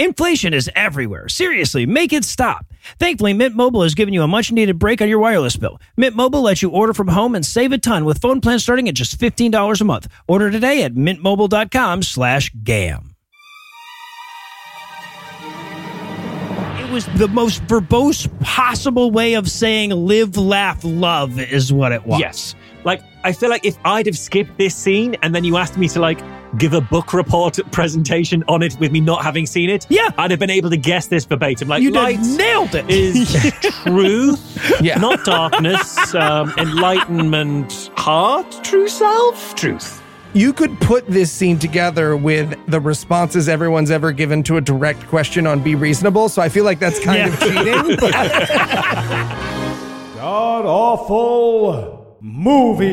Inflation is everywhere. Seriously, make it stop. Thankfully, Mint Mobile has given you a much needed break on your wireless bill. Mint Mobile lets you order from home and save a ton with phone plans starting at just $15 a month. Order today at mintmobile.com slash GAM. It was the most verbose possible way of saying live, laugh, love is what it was. Yes. Like, I feel like if I'd have skipped this scene and then you asked me to, like, give a book report presentation on it with me not having seen it, Yeah. I'd have been able to guess this verbatim. Like, You light nailed it. is truth, Yeah. not darkness, um, enlightenment, heart, true self, truth. You could put this scene together with the responses everyone's ever given to a direct question on Be Reasonable. So I feel like that's kind of cheating. but- God awful movie.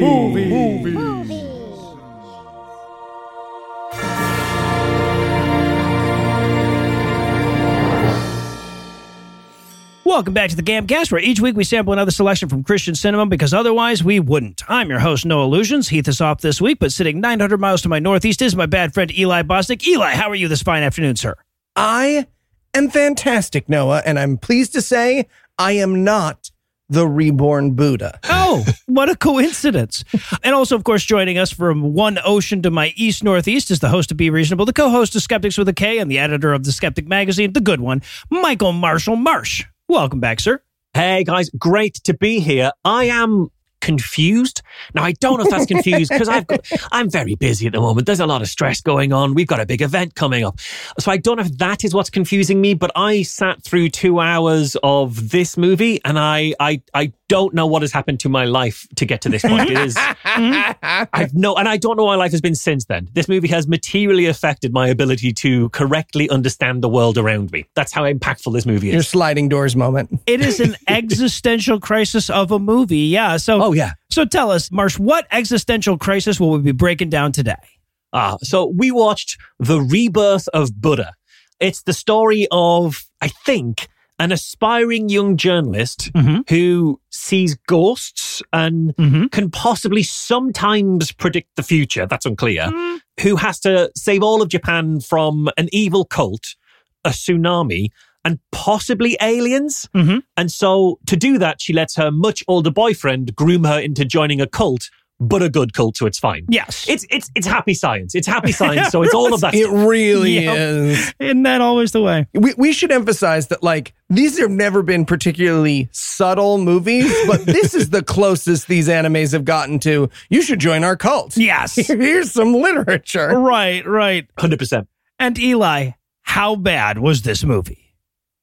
Welcome back to the Gamcast, where each week we sample another selection from Christian cinema because otherwise we wouldn't. I'm your host, Noah Lugeons. Heath is off this week, but sitting 900 miles to my northeast is my bad friend Eli Bosnick. Eli, how are you this fine afternoon, sir? I am fantastic, Noah, and I'm pleased to say I am not the reborn Buddha. Oh, what a coincidence. And also, of course, joining us from one ocean to my east northeast is the host of Be Reasonable, the co host of Skeptics with a K, and the editor of the Skeptic magazine, the good one, Michael Marshall Marsh. Welcome back, sir. Hey guys, great to be here. I am confused. Now I don't know if that's confused because I've got, I'm very busy at the moment. There's a lot of stress going on. We've got a big event coming up. So I don't know if that is what's confusing me, but I sat through 2 hours of this movie and I I I don't know what has happened to my life to get to this point. It is I've no and I don't know why life has been since then. This movie has materially affected my ability to correctly understand the world around me. That's how impactful this movie is. Your sliding doors moment. It is an existential crisis of a movie. Yeah. So, Oh yeah. So tell us, Marsh, what existential crisis will we be breaking down today? Ah, so we watched The Rebirth of Buddha. It's the story of, I think, an aspiring young journalist Mhm. who sees ghosts and Mhm. can possibly sometimes predict the future. That's unclear. Who has to save all of Japan from an evil cult, a tsunami, and possibly aliens. Mhm. And so to do that, she lets her much older boyfriend groom her into joining a cult, but a good cult, so it's fine. Yes. It's it's it's happy science. It's happy science. So it's all of that. It stuff. really Yep. is. Isn't that always the way? We, we should emphasize that, like, these have never been particularly subtle movies, but this is the closest these animes have gotten to. You should join our cult. Yes. Here's some literature. right, right. Hundred percent. And Eli, how bad was this movie?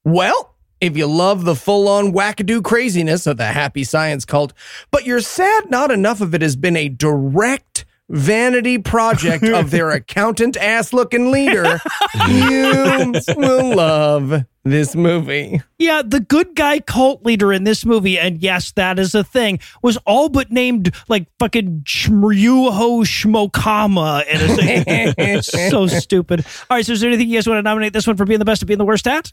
Well, if you love the full on wackadoo craziness of the happy science cult, but you're sad not enough of it has been a direct vanity project of their accountant ass looking leader, you will love this movie. Yeah, the good guy cult leader in this movie, and yes, that is a thing, was all but named like fucking Shmryuho Shmokama. And it's so stupid. All right, so is there anything you guys want to nominate this one for being the best at being the worst at?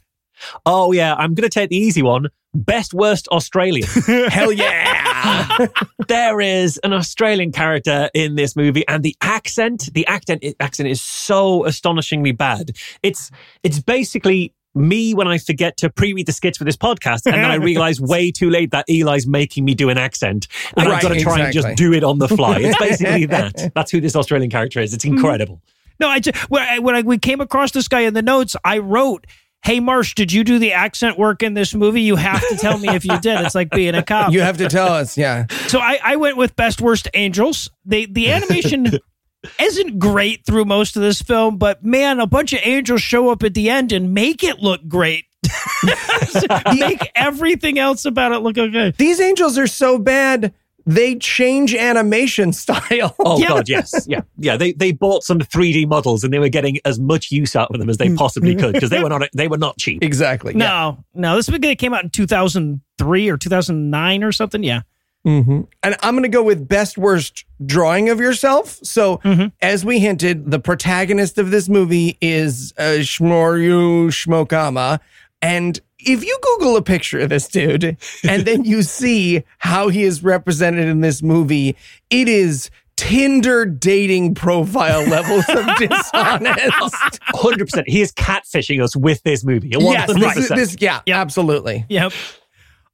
Oh yeah, I'm gonna take the easy one. Best worst Australian. Hell yeah. there is an Australian character in this movie, and the accent, the accent, accent is so astonishingly bad. It's it's basically me when I forget to pre-read the skits for this podcast, and then I realize way too late that Eli's making me do an accent, and I've got to try and just do it on the fly. It's basically that. That's who this Australian character is. It's incredible. No, I just, when, I, when I, we came across this guy in the notes, I wrote, Hey, Marsh, did you do the accent work in this movie? You have to tell me if you did. It's like being a cop. You have to tell us, yeah. So I, I went with best worst angels. They the animation isn't great through most of this film, but man, a bunch of angels show up at the end and make it look great. make everything else about it look okay. These angels are so bad they change animation style. Oh Yeah. god, yes, yeah, yeah. They they bought some 3D models and they were getting as much use out of them as they mm. possibly could because they were not they were not cheap. exactly. No, no, this movie came out in 2003 or 2009 or something. Yeah. Mm-hmm. And I'm going to go with best worst drawing of yourself. So, mm-hmm. as we hinted, the protagonist of this movie is uh, Shmoryu Shmokama. And if you Google a picture of this dude and then you see how he is represented in this movie, it is Tinder dating profile levels of dishonest. Hundred percent. He is catfishing us with this movie. yes, 100%. this, this, yeah, Yep. absolutely. Yep.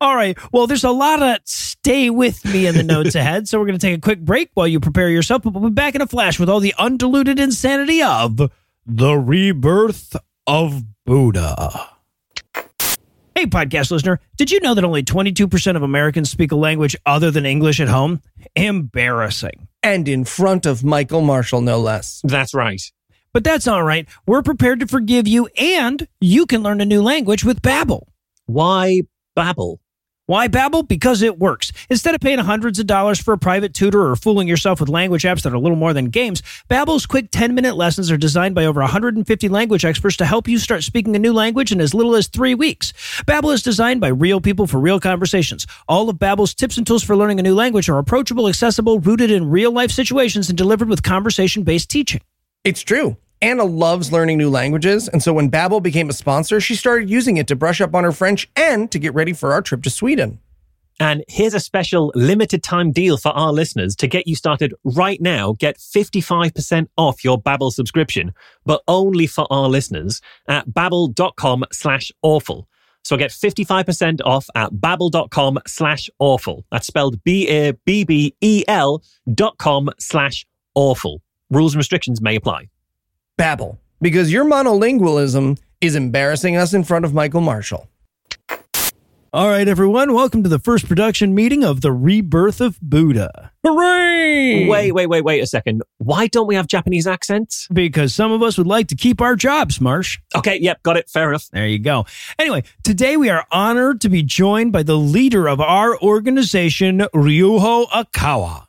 All right. Well, there's a lot of stay with me in the notes ahead. So we're going to take a quick break while you prepare yourself. But we'll be back in a flash with all the undiluted insanity of the rebirth of Buddha. Hey, podcast listener, did you know that only 22% of Americans speak a language other than English at home? Embarrassing. And in front of Michael Marshall, no less. That's right. But that's all right. We're prepared to forgive you, and you can learn a new language with Babbel. Why Babbel? Why Babbel? Because it works. Instead of paying hundreds of dollars for a private tutor or fooling yourself with language apps that are little more than games, Babbel's quick 10-minute lessons are designed by over 150 language experts to help you start speaking a new language in as little as 3 weeks. Babbel is designed by real people for real conversations. All of Babbel's tips and tools for learning a new language are approachable, accessible, rooted in real-life situations and delivered with conversation-based teaching. It's true. Anna loves learning new languages, and so when Babbel became a sponsor, she started using it to brush up on her French and to get ready for our trip to Sweden. And here's a special limited time deal for our listeners to get you started right now. Get 55% off your Babbel subscription, but only for our listeners at babbel.com slash awful. So get 55% off at babbel.com slash awful. That's spelled B-A-B-B-E-L dot com slash awful. Rules and restrictions may apply. Babbel, because your monolingualism is embarrassing us in front of Michael Marshall. All right, everyone, welcome to the first production meeting of The Rebirth of Buddha. Hooray! Wait, wait, wait, wait a second. Why don't we have Japanese accents? Because some of us would like to keep our jobs, Marsh. Okay, yep, got it. Fair enough. There you go. Anyway, today we are honored to be joined by the leader of our organization, Ryuho Okawa.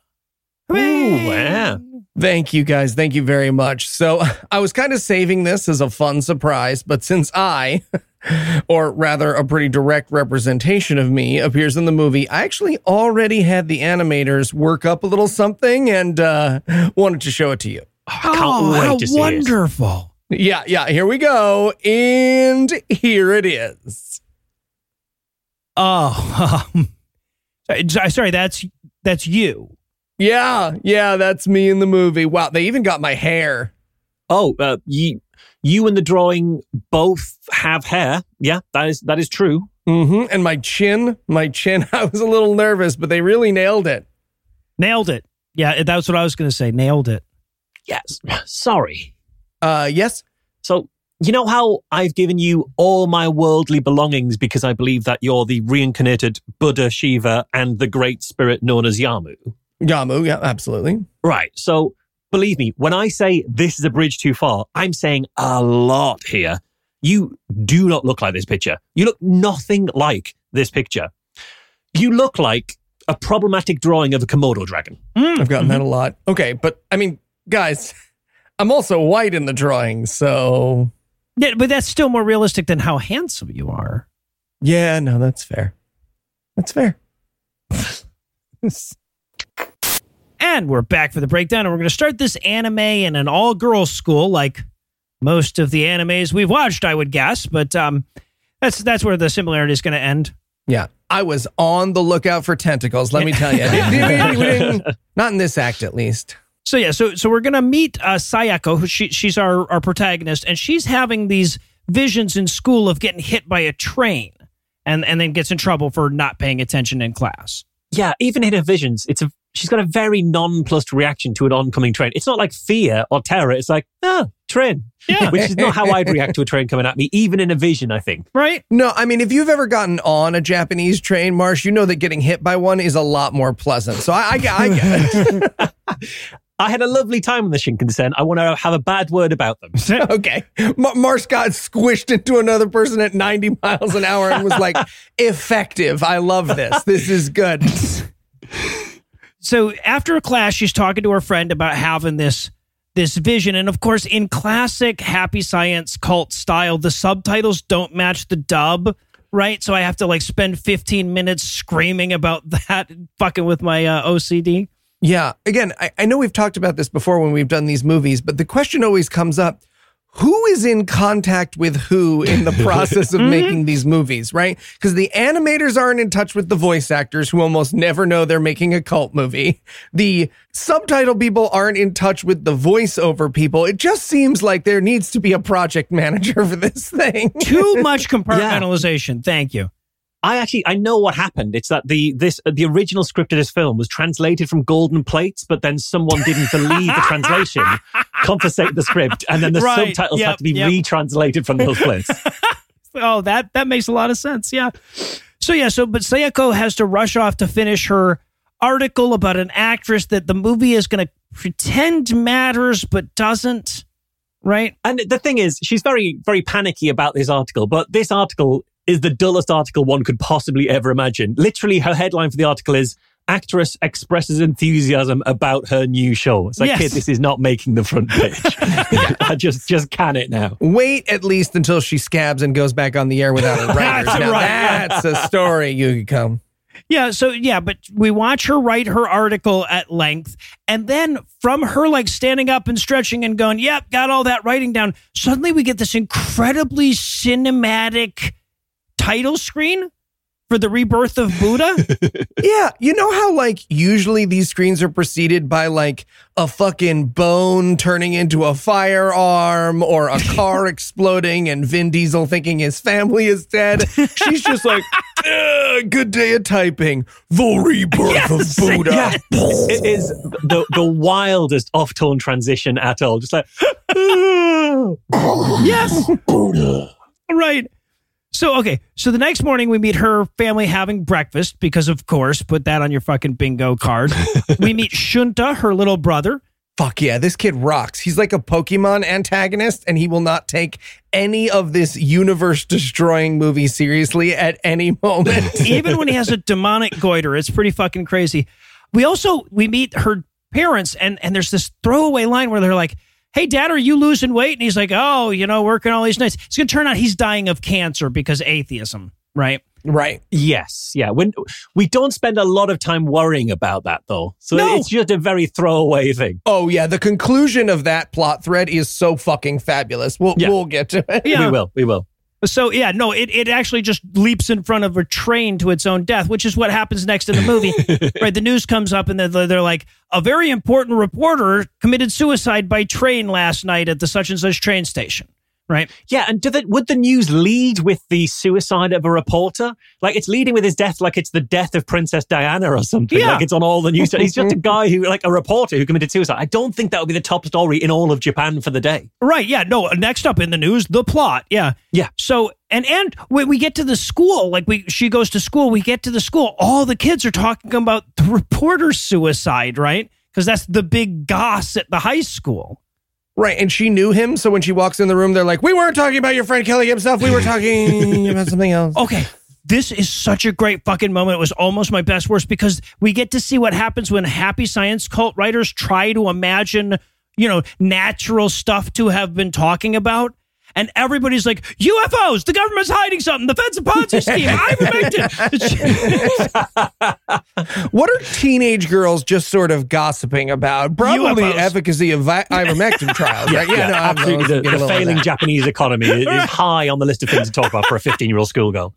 Ooh, yeah. Thank you guys. Thank you very much. So I was kind of saving this as a fun surprise, but since I, or rather a pretty direct representation of me, appears in the movie, I actually already had the animators work up a little something and uh, wanted to show it to you. I oh, how to see it. wonderful. Yeah, yeah, here we go. And here it is. Oh, um, sorry, sorry, that's that's you. Yeah, yeah, that's me in the movie. Wow, they even got my hair. Oh, uh, you, you and the drawing both have hair. Yeah, that is that is true. hmm And my chin, my chin, I was a little nervous, but they really nailed it. Nailed it. Yeah, that's what I was going to say. Nailed it. Yes. Sorry. Uh, yes, So you know how I've given you all my worldly belongings because I believe that you're the reincarnated Buddha, Shiva, and the great spirit known as Yamu. Yamu, yeah, absolutely. Right. So believe me, when I say this is a bridge too far, I'm saying a lot here. You do not look like this picture. You look nothing like this picture. You look like a problematic drawing of a Komodo dragon. Mm, I've gotten that mm-hmm. a lot. Okay, but I mean, guys, I'm also white in the drawing, so Yeah, but that's still more realistic than how handsome you are. yeah, no, that's fair. That's fair. And we're back for the breakdown, and we're going to start this anime in an all girls school, like most of the animes we've watched, I would guess. But um, that's that's where the similarity is going to end. Yeah, I was on the lookout for tentacles. Let me tell you, not in this act, at least. So yeah, so so we're gonna meet uh, Sayako. Who she, she's our our protagonist, and she's having these visions in school of getting hit by a train, and and then gets in trouble for not paying attention in class. Yeah, even in her visions, it's a she's got a very nonplussed reaction to an oncoming train. It's not like fear or terror. It's like, ah, train. Yeah. Which is not how I'd react to a train coming at me, even in a vision, I think. Right? No, I mean, if you've ever gotten on a Japanese train, Marsh, you know that getting hit by one is a lot more pleasant. So I, I, get- I get it. I had a lovely time on the Shinkansen. I want to have a bad word about them. okay. Mar- Marsh got squished into another person at 90 miles an hour and was like, effective. I love this. This is good. so after a class, she's talking to her friend about having this this vision, and of course, in classic Happy Science cult style, the subtitles don't match the dub. Right, so I have to like spend 15 minutes screaming about that, fucking with my uh, OCD. Yeah. Again, I, I know we've talked about this before when we've done these movies, but the question always comes up who is in contact with who in the process of mm-hmm. making these movies, right? Because the animators aren't in touch with the voice actors who almost never know they're making a cult movie. The subtitle people aren't in touch with the voiceover people. It just seems like there needs to be a project manager for this thing. Too much compartmentalization. Thank you. I actually I know what happened. It's that the this uh, the original script of this film was translated from golden plates, but then someone didn't believe the translation, confiscate the script, and then the Right. subtitles Yep, had to be yep. retranslated from those plates. Oh, that that makes a lot of sense. Yeah. So yeah, so but Sayako has to rush off to finish her article about an actress that the movie is going to pretend matters but doesn't. Right? And the thing is, she's very, very panicky about this article, but this article is the dullest article one could possibly ever imagine. Literally, her headline for the article is Actress expresses enthusiasm about her new show. It's like, Yes. kid, this is not making the front page. I just, just can it now. Wait at least until she scabs and goes back on the air without her writers. That's now right. that's a story you could come. Yeah, so yeah, but we watch her write her article at length and then from her like standing up and stretching and going, "Yep, got all that writing down." Suddenly we get this incredibly cinematic title screen for the rebirth of Buddha. Yeah, you know how like usually these screens are preceded by like a fucking bone turning into a firearm or a car exploding and Vin Diesel thinking his family is dead. She's just like, good day of typing. The rebirth of Buddha. Yeah. It is the, the wildest off tone transition at all. Just like, yes. Buddha. Right. So okay, so the next morning we meet her family having breakfast because of course, put that on your fucking bingo card. we meet Shunta, her little brother. Fuck yeah, this kid rocks. He's like a Pokemon antagonist, and he will not take any of this universe destroying movie seriously at any moment. even when he has a demonic goiter it's pretty fucking crazy we also we meet her parents and and there's this throwaway line where they're like hey dad are you losing weight and he's like oh you know working all these nights it's gonna turn out he's dying of cancer because atheism right right. yes, yeah. When we don't spend a lot of time worrying about that though. So No. it's just a very throwaway thing. Oh yeah, the conclusion of that plot thread is so fucking fabulous. We'll Yeah. we'll get to it. Yeah. We will, we will. So yeah no it, it actually just leaps in front of a train to its own death which is what happens next in the movie right? The news comes up and they're, they're like a very important reporter committed suicide by train last night at the such and such train station right Yeah, and do the, would the news lead with the suicide of a reporter? Like it's leading with his death, like it's the death of Princess Diana or something. Yeah. Like it's on all the news. He's just a guy who, like a reporter who committed suicide. I don't think that would be the top story in all of Japan for the day. Right. Yeah. No. Next up in the news, the plot. Yeah. Yeah. So and and when we get to the school, like we she goes to school, we get to the school, all the kids are talking about the reporter's suicide, right? Because that's the big goss at the high school. Right, and she knew him, so when she walks in the room, they're like, "We weren't talking about your friend Kelly himself. We were talking about something else." Okay. This is such a great fucking moment. It was almost my best worst because we get to see what happens when happy science cult writers try to imagine, you know, natural stuff to have been talking about. And everybody's like, UFOs, the government's hiding something, the Fed's a Ponzi scheme, I ivermectin. What are teenage girls just sort of gossiping about? Probably UFOs. efficacy of vi- ivermectin trials, right? Yeah, no, absolutely. The, the failing. Japanese economy is, is high on the list of things to talk about for a 15 year old schoolgirl.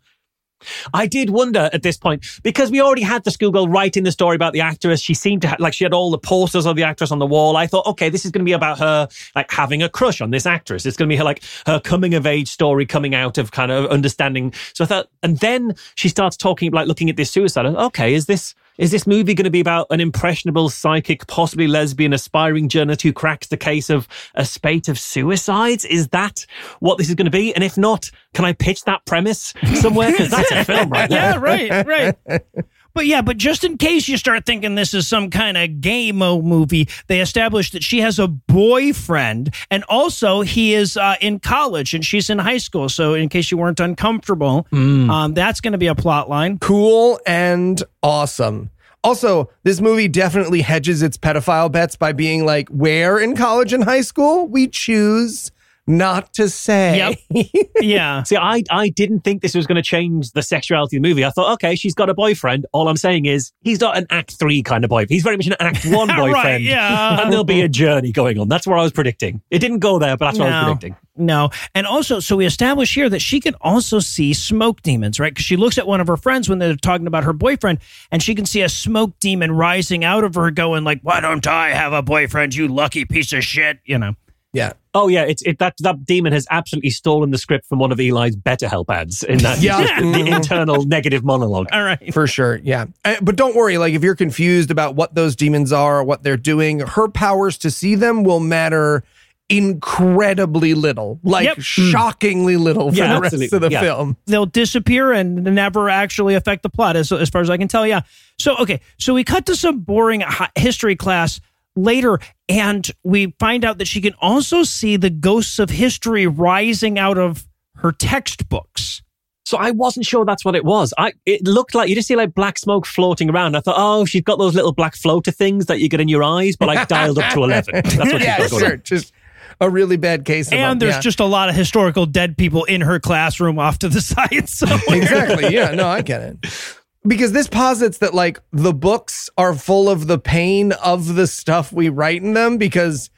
I did wonder at this point because we already had the schoolgirl writing the story about the actress. She seemed to ha- like she had all the posters of the actress on the wall. I thought, okay, this is going to be about her like having a crush on this actress. It's going to be her like her coming of age story, coming out of kind of understanding. So I thought, and then she starts talking like looking at this suicide. Okay, is this is this movie going to be about an impressionable, psychic, possibly lesbian, aspiring journalist who cracks the case of a spate of suicides? Is that what this is going to be? And if not, can I pitch that premise somewhere? Because that's a film right yeah, right, right. But yeah, but just in case you start thinking this is some kind of game-o movie, they establish that she has a boyfriend, and also he is uh, in college and she's in high school. So in case you weren't uncomfortable, um, that's going to be a plot line. cool and awesome. Also, this movie definitely hedges its pedophile bets by being like, where in college and high school we choose not to say. Yeah. See, I, I didn't think this was going to change the sexuality of the movie. I thought, okay, she's got a boyfriend. All I'm saying is he's not an act three kind of boyfriend. He's very much an act one boyfriend. Right, yeah. And there'll be a journey going on. That's where I was predicting. It didn't go there, but that's what I was predicting. No. And also, so we establish here that she can also see smoke demons, right? Because she looks at one of her friends when they're talking about her boyfriend, and she can see a smoke demon rising out of her, going like, "Why don't I have a boyfriend? You lucky piece of shit!" You know. Yeah. Oh yeah, it's it that that demon has absolutely stolen the script from one of Eli's BetterHelp ads in that Yeah. just the internal negative monologue. All right. For sure, yeah. Uh, But don't worry, like if you're confused about what those demons are or what they're doing, her powers to see them will matter incredibly little, like Yep. shockingly little for Yeah, the rest absolutely. of the Yeah. film. they'll disappear and never actually affect the plot as, as far as i can tell yeah so okay so we cut to some boring history class later and we find out that she can also see the ghosts of history rising out of her textbooks So I wasn't sure that's what it was. I it looked like you just see like black smoke floating around. I thought, oh, she's got those little black floater things that you get in your eyes, but like dialed up to eleven. That's what she's yeah, got going sure. on. Just a really bad case of them, and um, there's yeah. just a lot of historical dead people in her classroom off to the side somewhere. exactly. Yeah, no, I get it. Because this posits that like the books are full of the pain of the stuff we write in them because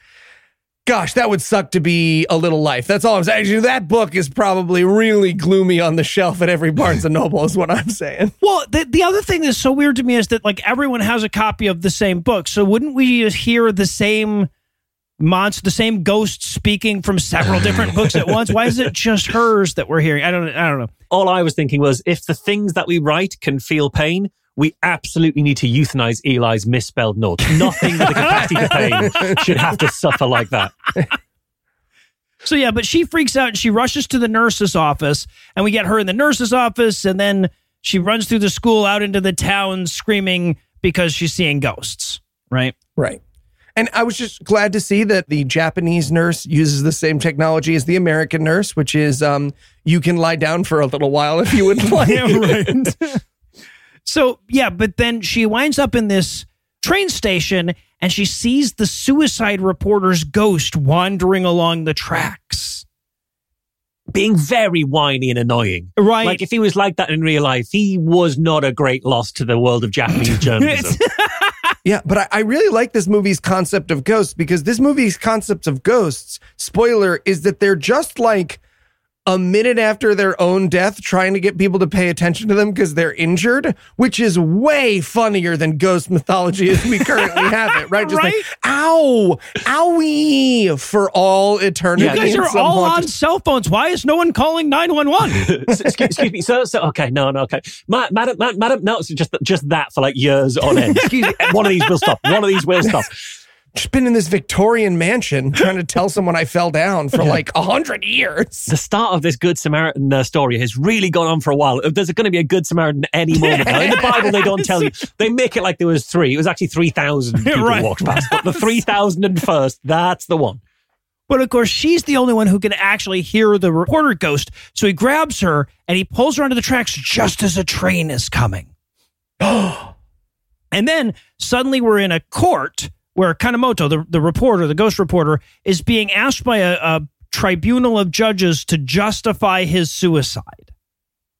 gosh, that would suck to be a little life. That's all I'm saying. Actually, that book is probably really gloomy on the shelf at every Barnes and Noble is what I'm saying. Well, the, the other thing that's so weird to me is that like everyone has a copy of the same book. So wouldn't we just hear the same monster, the same ghost speaking from several different books at once? Why is it just hers that we're hearing? I don't. I don't know. All I was thinking was, if the things that we write can feel pain, we absolutely need to euthanize Eli's misspelled notes. Nothing with a capacity to pain should have to suffer like that. So yeah, but she freaks out and she rushes to the nurse's office, and we get her in the nurse's office, and then she runs through the school out into the town screaming because she's seeing ghosts. Right. Right. And I was just glad to see that the Japanese nurse uses the same technology as the American nurse, which is um, you can lie down for a little while if you would like. right. so yeah, but then she winds up in this train station and she sees the suicide reporter's ghost wandering along the tracks. Being very whiny and annoying. Right. Like if he was like that in real life, he was not a great loss to the world of Japanese journalism. Yeah, but I, I really like this movie's concept of ghosts because this movie's concept of ghosts, spoiler, is that they're just like a minute after their own death trying to get people to pay attention to them because they're injured, which is way funnier than ghost mythology as we currently have it, right? Just Right? like, ow, owie, for all eternity. Yeah, You guys are some all on cell phones. Why is no one calling 911? excuse, excuse me, sir. So, okay, no, no, okay, Ma- madam, ma- madam, no, it's just just that for like years on end. Excuse me, one of these will stop. One of these will stop. Just been in this Victorian mansion trying to tell someone I fell down for like a hundred years. The start of this Good Samaritan uh, story has really gone on for a while. There's going to be a Good Samaritan any moment. Now, in the Bible, they don't tell you. They make it like there was three. It was actually three thousand people Right. walked past, but the three thousand and first, that's the one. But of course, she's the only one who can actually hear the reporter ghost. So he grabs her and he pulls her onto the tracks just as a train is coming. and then suddenly we're in a court where Kanemoto, the, the reporter, the ghost reporter, is being asked by a, a tribunal of judges to justify his suicide.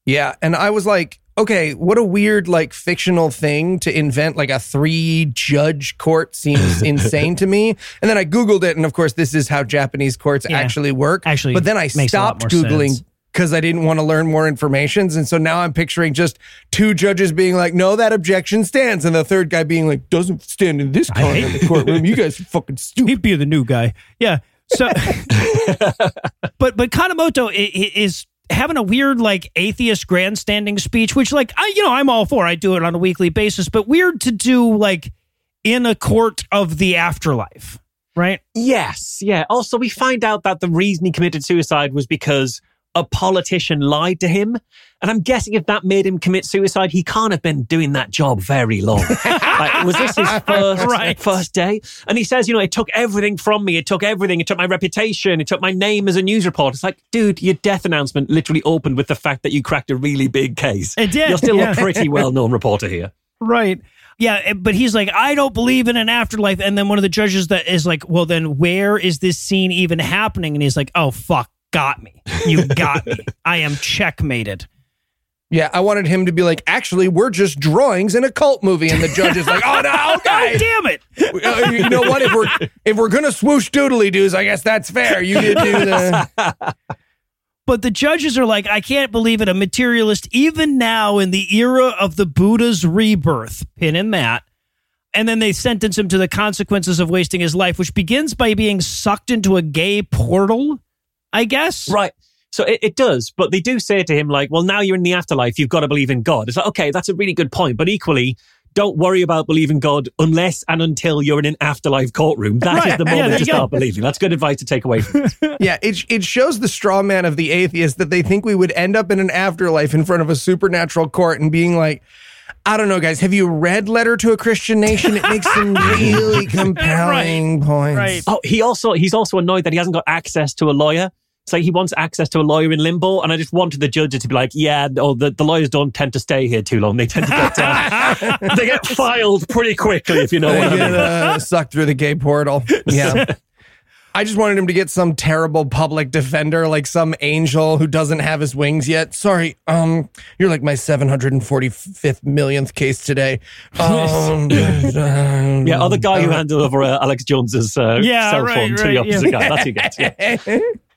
Yeah, and I was like, okay, what a weird like fictional thing to invent like a three judge court seems insane to me. And then I googled it and of course this is how Japanese courts Yeah. actually work. Actually but then I makes a lot stopped googling sense. Because I didn't want to learn more information. And so now I'm picturing just two judges being like, no, that objection stands. And the third guy being like, doesn't stand in this corner of the courtroom. You guys are fucking stupid. He'd be the new guy. Yeah. So, but but Kanemoto i- i- is having a weird like atheist grandstanding speech, which like I you know I'm all for. I do it on a weekly basis, but weird to do like in a court of the afterlife, right? Yes, yeah. Also, we find out that the reason he committed suicide was because a politician lied to him. And I'm guessing if that made him commit suicide, he can't have been doing that job very long. like, was this his first, Right. first day? And he says, you know, it took everything from me. It took everything. It took my reputation. It took my name as a news reporter. It's like, dude, your death announcement literally opened with the fact that you cracked a really big case. It did, You're still yeah. a pretty well known reporter here. Right. Yeah, eh, but he's like, I don't believe in an afterlife. And then one of the judges that is like, well, then where is this scene even happening? And he's like, oh, fuck, got me. You got me. I am checkmated. Yeah, I wanted him to be like, actually, we're just drawings in a cult movie, and the judge is like, oh no, okay. damn it. Uh, you know what? If we're if we're gonna swoosh doodly doos, I guess that's fair. You did do the But the judges are like, I can't believe it. A materialist, even now in the era of the Buddha's rebirth, pin in that. And then they sentence him to the consequences of wasting his life, which begins by being sucked into a gay portal, I guess. Right. So it, it does, but they do say to him, like, well, now you're in the afterlife, you've got to believe in God. It's like, okay, that's a really good point. But equally, don't worry about believing God unless and until you're in an afterlife courtroom. That is Right. the moment there to you go. start believing. That's good advice to take away from this. yeah. It it shows the straw man of the atheist that they think we would end up in an afterlife in front of a supernatural court and being like. I don't know, guys. Have you read Letter to a Christian Nation? It makes some really compelling points. Right. Oh, he also he's also annoyed that he hasn't got access to a lawyer. It's like he wants access to a lawyer in limbo, and I just wanted the judges to be like, "Yeah, no, the, the lawyers don't tend to stay here too long. They tend to get uh, they get filed pretty quickly, if you know They what I mean." uh, sucked through the gay portal. Yeah. I just wanted him to get some terrible public defender, like some angel who doesn't have his wings yet. Sorry, um, you're like my 745th millionth case today. Um, Yeah, other guy who handed over uh, Alex Jones's uh, Yeah, cell right, phone to right, the opposite yeah. guy. That's who gets. Yeah.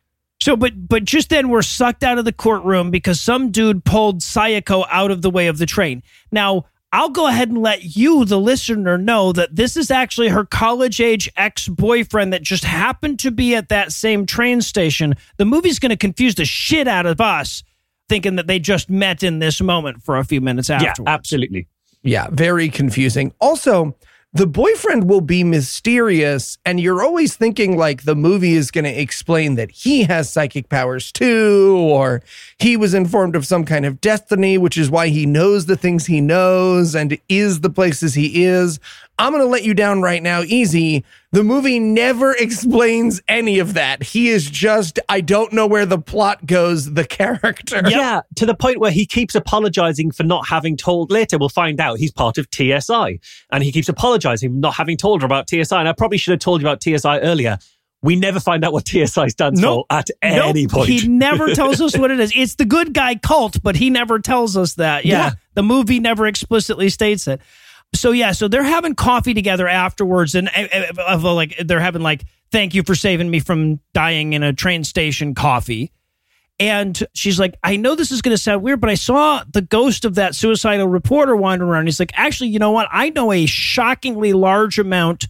So, but but just then we're sucked out of the courtroom because some dude pulled Sayako out of the way of the train. Now, I'll go ahead and let you, the listener, know that this is actually her college age ex boyfriend that just happened to be at that same train station. The movie's going to confuse the shit out of us, thinking that they just met in this moment for a few minutes yeah, absolutely. Yeah, very confusing. Also, the boyfriend will be mysterious, and you're always thinking like the movie is going to explain that he has psychic powers too, or he was informed of some kind of destiny, which is why he knows the things he knows and is the places he is. I'm going to let you down right now, easy. The movie never explains any of that. He is just, I don't know where the plot goes, the character. Yeah, to the point where he keeps apologizing for not having told. Later, we'll find out he's part of TSI, and he keeps apologizing for not having told her about TSI. And I probably should have told you about TSI earlier. We never find out what TSI stands Nope. for at Nope, any point. He never tells us what it is. It's the good guy cult, but he never tells us that. Yeah. Yeah. The movie never explicitly states it. So yeah, so they're having coffee together afterwards and uh, uh, of like they're having like thank you for saving me from dying in a train station coffee. And she's like, I know this is going to sound weird, but I saw the ghost of that suicidal reporter wandering around. He's like, actually, you know what? I know a shockingly large amount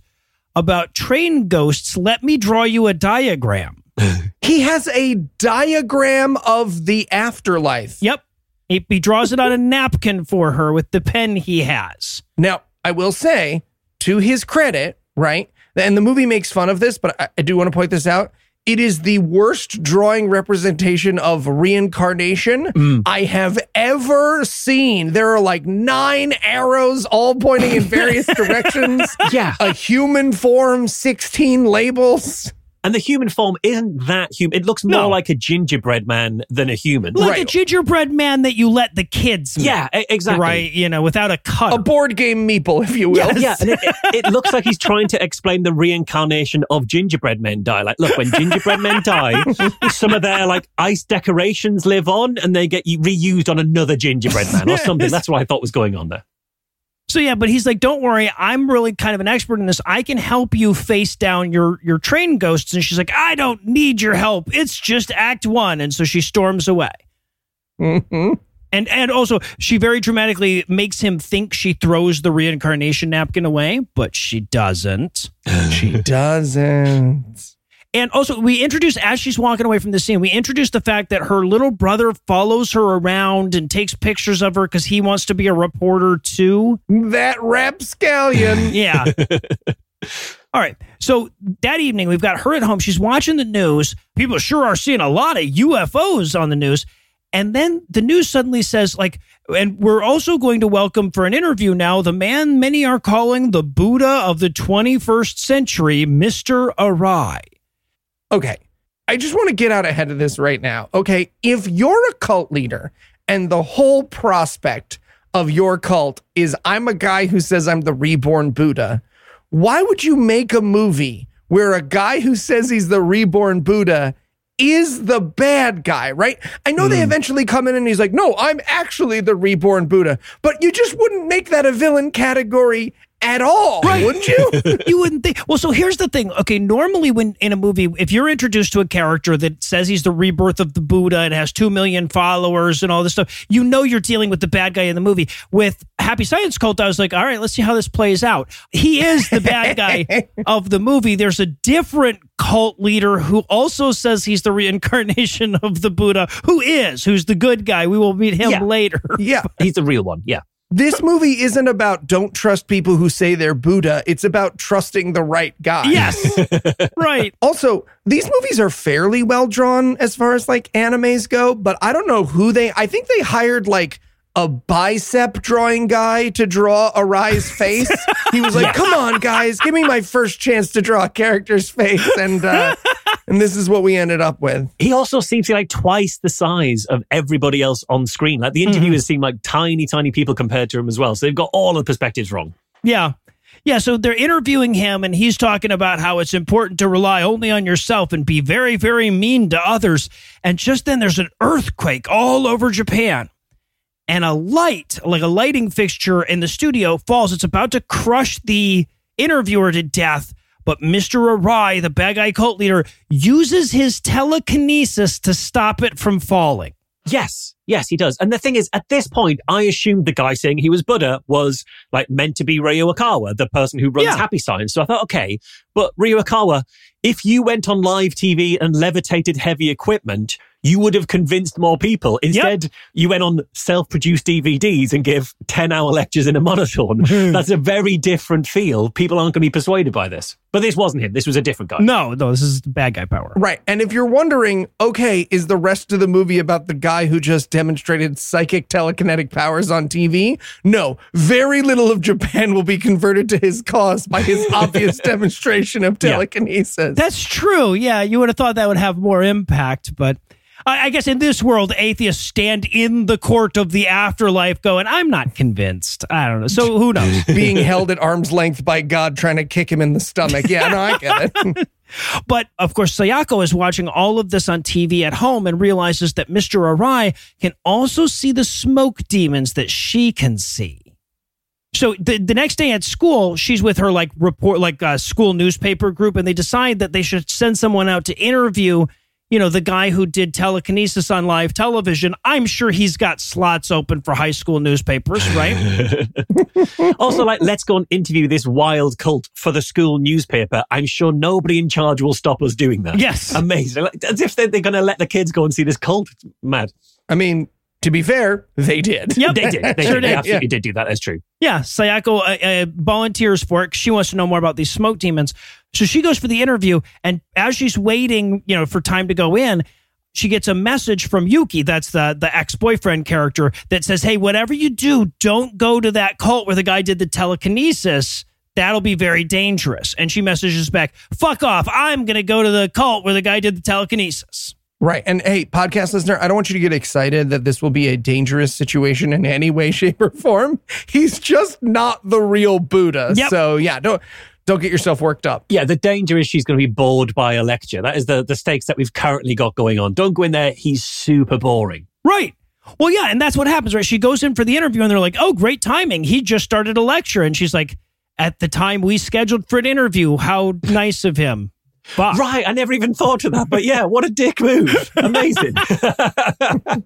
about train ghosts. Let me draw you a diagram. He has a diagram of the afterlife. Yep. He, he draws it on a napkin for her with the pen he has. Now, I will say, to his credit, right? And the movie makes fun of this, but I, I do want to point this out. It is the worst drawing representation of reincarnation mm. I have ever seen. There are like nine arrows all pointing in various directions. yeah, A human form, 16 labels. And the human form isn't that human. It looks more No. like a gingerbread man than a human. Like a gingerbread man that you let the kids make, Yeah, exactly. right? You know, without a cut. A board game meeple, if you will. Yeah, yeah, and it, it, it looks like he's trying to explain the reincarnation of gingerbread men die. Like, look, when gingerbread men die, some of their like ice decorations live on, and they get reused on another gingerbread man or something. That's what I thought was going on there. So yeah, but he's like, "Don't worry, I'm really kind of an expert in this. I can help you face down your your train ghosts." And she's like, "I don't need your help. It's just Act One." And so she storms away. Mhm. And and also, she very dramatically makes him think she throws the reincarnation napkin away, but she doesn't. She doesn't. And also, we introduce as she's walking away from the scene, we introduce the fact that her little brother follows her around and takes pictures of her because he wants to be a reporter too. That rapscallion. Yeah. All right. So that evening, we've got her at home. She's watching the news. People sure are seeing a lot of UFOs on the news. And then the news suddenly says, like, and we're also going to welcome for an interview now the man many are calling the Buddha of the 21st century, Mr. Arai. Okay, I just want to get out ahead of this right now. Okay, if you're a cult leader and the whole prospect of your cult is I'm a guy who says I'm the reborn Buddha. Why would you make a movie where a guy who says he's the reborn Buddha is the bad guy, right? I know they hmm. eventually come in and he's like, no, I'm actually the reborn Buddha, but you just wouldn't make that a villain category at all, right. wouldn't you? you wouldn't think. Well, so here's the thing. Okay, normally when in a movie, if you're introduced to a character that says he's the rebirth of the Buddha and has two million followers and all this stuff, you know you're dealing with the bad guy in the movie. With Happy Science Cult, I was like, all right, let's see how this plays out. He is the bad guy of the movie. There's a different cult leader who also says he's the reincarnation of the Buddha, who is, who's the good guy. We will meet him Yeah. later. yeah. He's the real one. Yeah. This movie isn't about don't trust people who say they're Buddha. It's about trusting the right guy. Yes. right. Also, these movies are fairly well drawn as far as like animes go, but I don't know who they I think they hired like a bicep drawing guy to draw Arai's face. he was like, "Come on, guys, give me my first chance to draw a character's face." And uh and this is what we ended up with. He also seems to be like twice the size of everybody else on screen. Like the interviewers mm-hmm. seem like tiny, tiny people compared to him as well. So they've got all the perspectives wrong. Yeah. Yeah, so they're interviewing him and he's talking about how it's important to rely only on yourself and be very, very mean to others. And just then there's an earthquake all over Japan. And a light, like a lighting fixture in the studio, falls. It's about to crush the interviewer to death. But Mr. Arai, the bad guy cult leader, uses his telekinesis to stop it from falling. Yes, yes, he does. And the thing is, at this point, I assumed the guy saying he was Buddha was like meant to be Ryo Okawa, the person who runs Yeah. Happy Science. So I thought, okay, but Ryo Okawa, if you went on live TV and levitated heavy equipment, you would have convinced more people. Instead, you went on self-produced DVDs and give 10-hour lectures in a monotone. Hmm. That's a very different feel. People aren't going to be persuaded by this. But this wasn't him. This was a different guy. No, no, this is the bad guy power. Right. And if you're wondering, okay, is the rest of the movie about the guy who just demonstrated psychic telekinetic powers on TV? No. Very little of Japan will be converted to his cause by his obvious demonstration of Yeah. telekinesis. That's true. Yeah, you would have thought that would have more impact, but I, I guess in this world, atheists stand in the court of the afterlife, going, "I'm not convinced." I don't know. So who knows? being held at arm's length by God trying to kick him in the stomach. Yeah, no, I get it. but of course, Sayako is watching all of this on TV at home and realizes that Mr. Arai can also see the smoke demons that she can see. So the, the next day at school, she's with her like report like uh, school newspaper group, and they decide that they should send someone out to interview, you know, the guy who did telekinesis on live television. I'm sure he's got slots open for high school newspapers, right? Also, like, let's go and interview this wild cult for the school newspaper. I'm sure nobody in charge will stop us doing that. Yes. Amazing. Like, as if they're, they're going to let the kids go and see this cult. It's mad. I mean, to be fair, they did. Yep. They did. They, Sure did. they did, absolutely did do that. That's true. Yeah, Sayako uh, uh, volunteers for it. She wants to know more about these smoke demons. So she goes for the interview, and as she's waiting, you know, for time to go in, she gets a message from Yuki. That's the the ex boyfriend character that says, "Hey, whatever you do, don't go to that cult where the guy did the telekinesis." That'll be very dangerous. And she messages back, fuck off. I'm going to go to the cult where the guy did the telekinesis. Right. And hey, podcast listener, I don't want you to get excited that this will be a dangerous situation in any way, shape, or form. He's just not the real Buddha. Yep. So yeah, don't don't get yourself worked up. Yeah, the danger is she's going to be bored by a lecture. That is the, the stakes that we've currently got going on. Don't go in there. He's super boring. Right. Well, yeah, and that's what happens, right? She goes in for the interview and they're like, oh, great timing. He just started a lecture. And she's like, at the time we scheduled for an interview, how nice of him. Fuck. Right. I never even thought of that. But yeah, what a dick move. Amazing.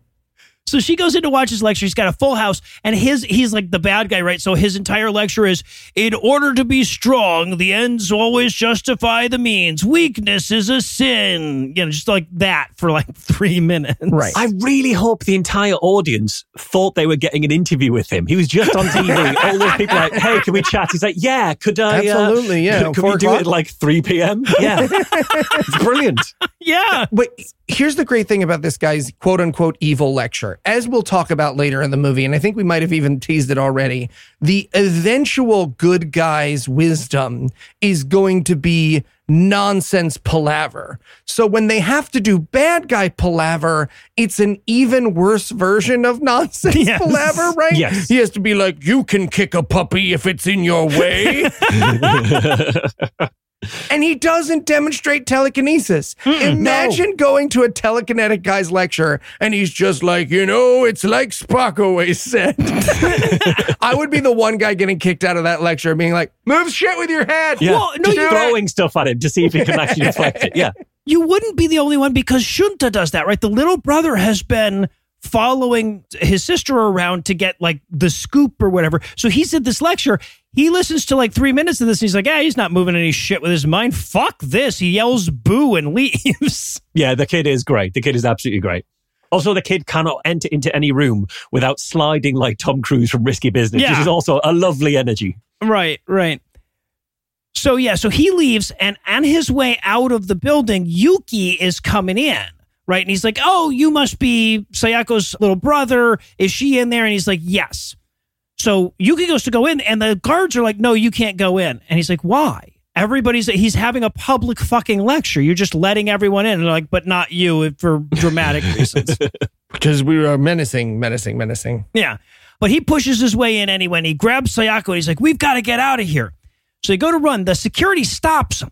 So she goes in to watch his lecture. He's got a full house, and his he's like the bad guy, right? So his entire lecture is in order to be strong, the ends always justify the means. Weakness is a sin. You know, just like that for like three minutes. Right. I really hope the entire audience thought they were getting an interview with him. He was just on TV. All those people are like, hey, can we chat? He's like, yeah, could I? uh, Absolutely, yeah, Could, could we do it at like 3 p.m.? Yeah. it's brilliant. Yeah. Wait, here's the great thing about this guy's quote unquote evil lecture. As we'll talk about later in the movie, and I think we might have even teased it already, the eventual good guy's wisdom is going to be nonsense palaver. So when they have to do bad guy palaver, it's an even worse version of nonsense Yes. palaver, right? Yes. He has to be like, you can kick a puppy if it's in your way. and he doesn't demonstrate telekinesis. Imagine going to a telekinetic guy's lecture and he's just like, you know, it's like Spock always said. I would be the one guy getting kicked out of that lecture being like, move shit with your head. Yeah, Well, no, just you- throwing stuff at him to see if he can actually deflect it. Yeah, you wouldn't be the only one because Shunta does that, right? The little brother has been following his sister around to get like the scoop or whatever. So he's at this lecture. He listens to like three minutes of this and he's like, yeah, he's not moving any shit with his mind. Fuck this. He yells boo and leaves. yeah. The kid is great. The kid is absolutely great. Also, the kid cannot enter into any room without sliding like Tom Cruise from Risky Business, Yeah. which is also a lovely energy. right, right. So yeah, so he leaves and on his way out of the building, Yuki is coming in. Right. And he's like, Oh, you must be Sayako's little brother. Is she in there? And he's like, Yes. So Yuki goes to go in, and the guards are like, No, you can't go in. And he's like, Why? Everybody's he's having a public fucking lecture. You're just letting everyone in. And they're like, but not you for dramatic reasons. Because we are menacing, menacing, menacing. Yeah. But he pushes his way in anyway, and he grabs Sayako and he's like, We've got to get out of here. So they go to run. The security stops him.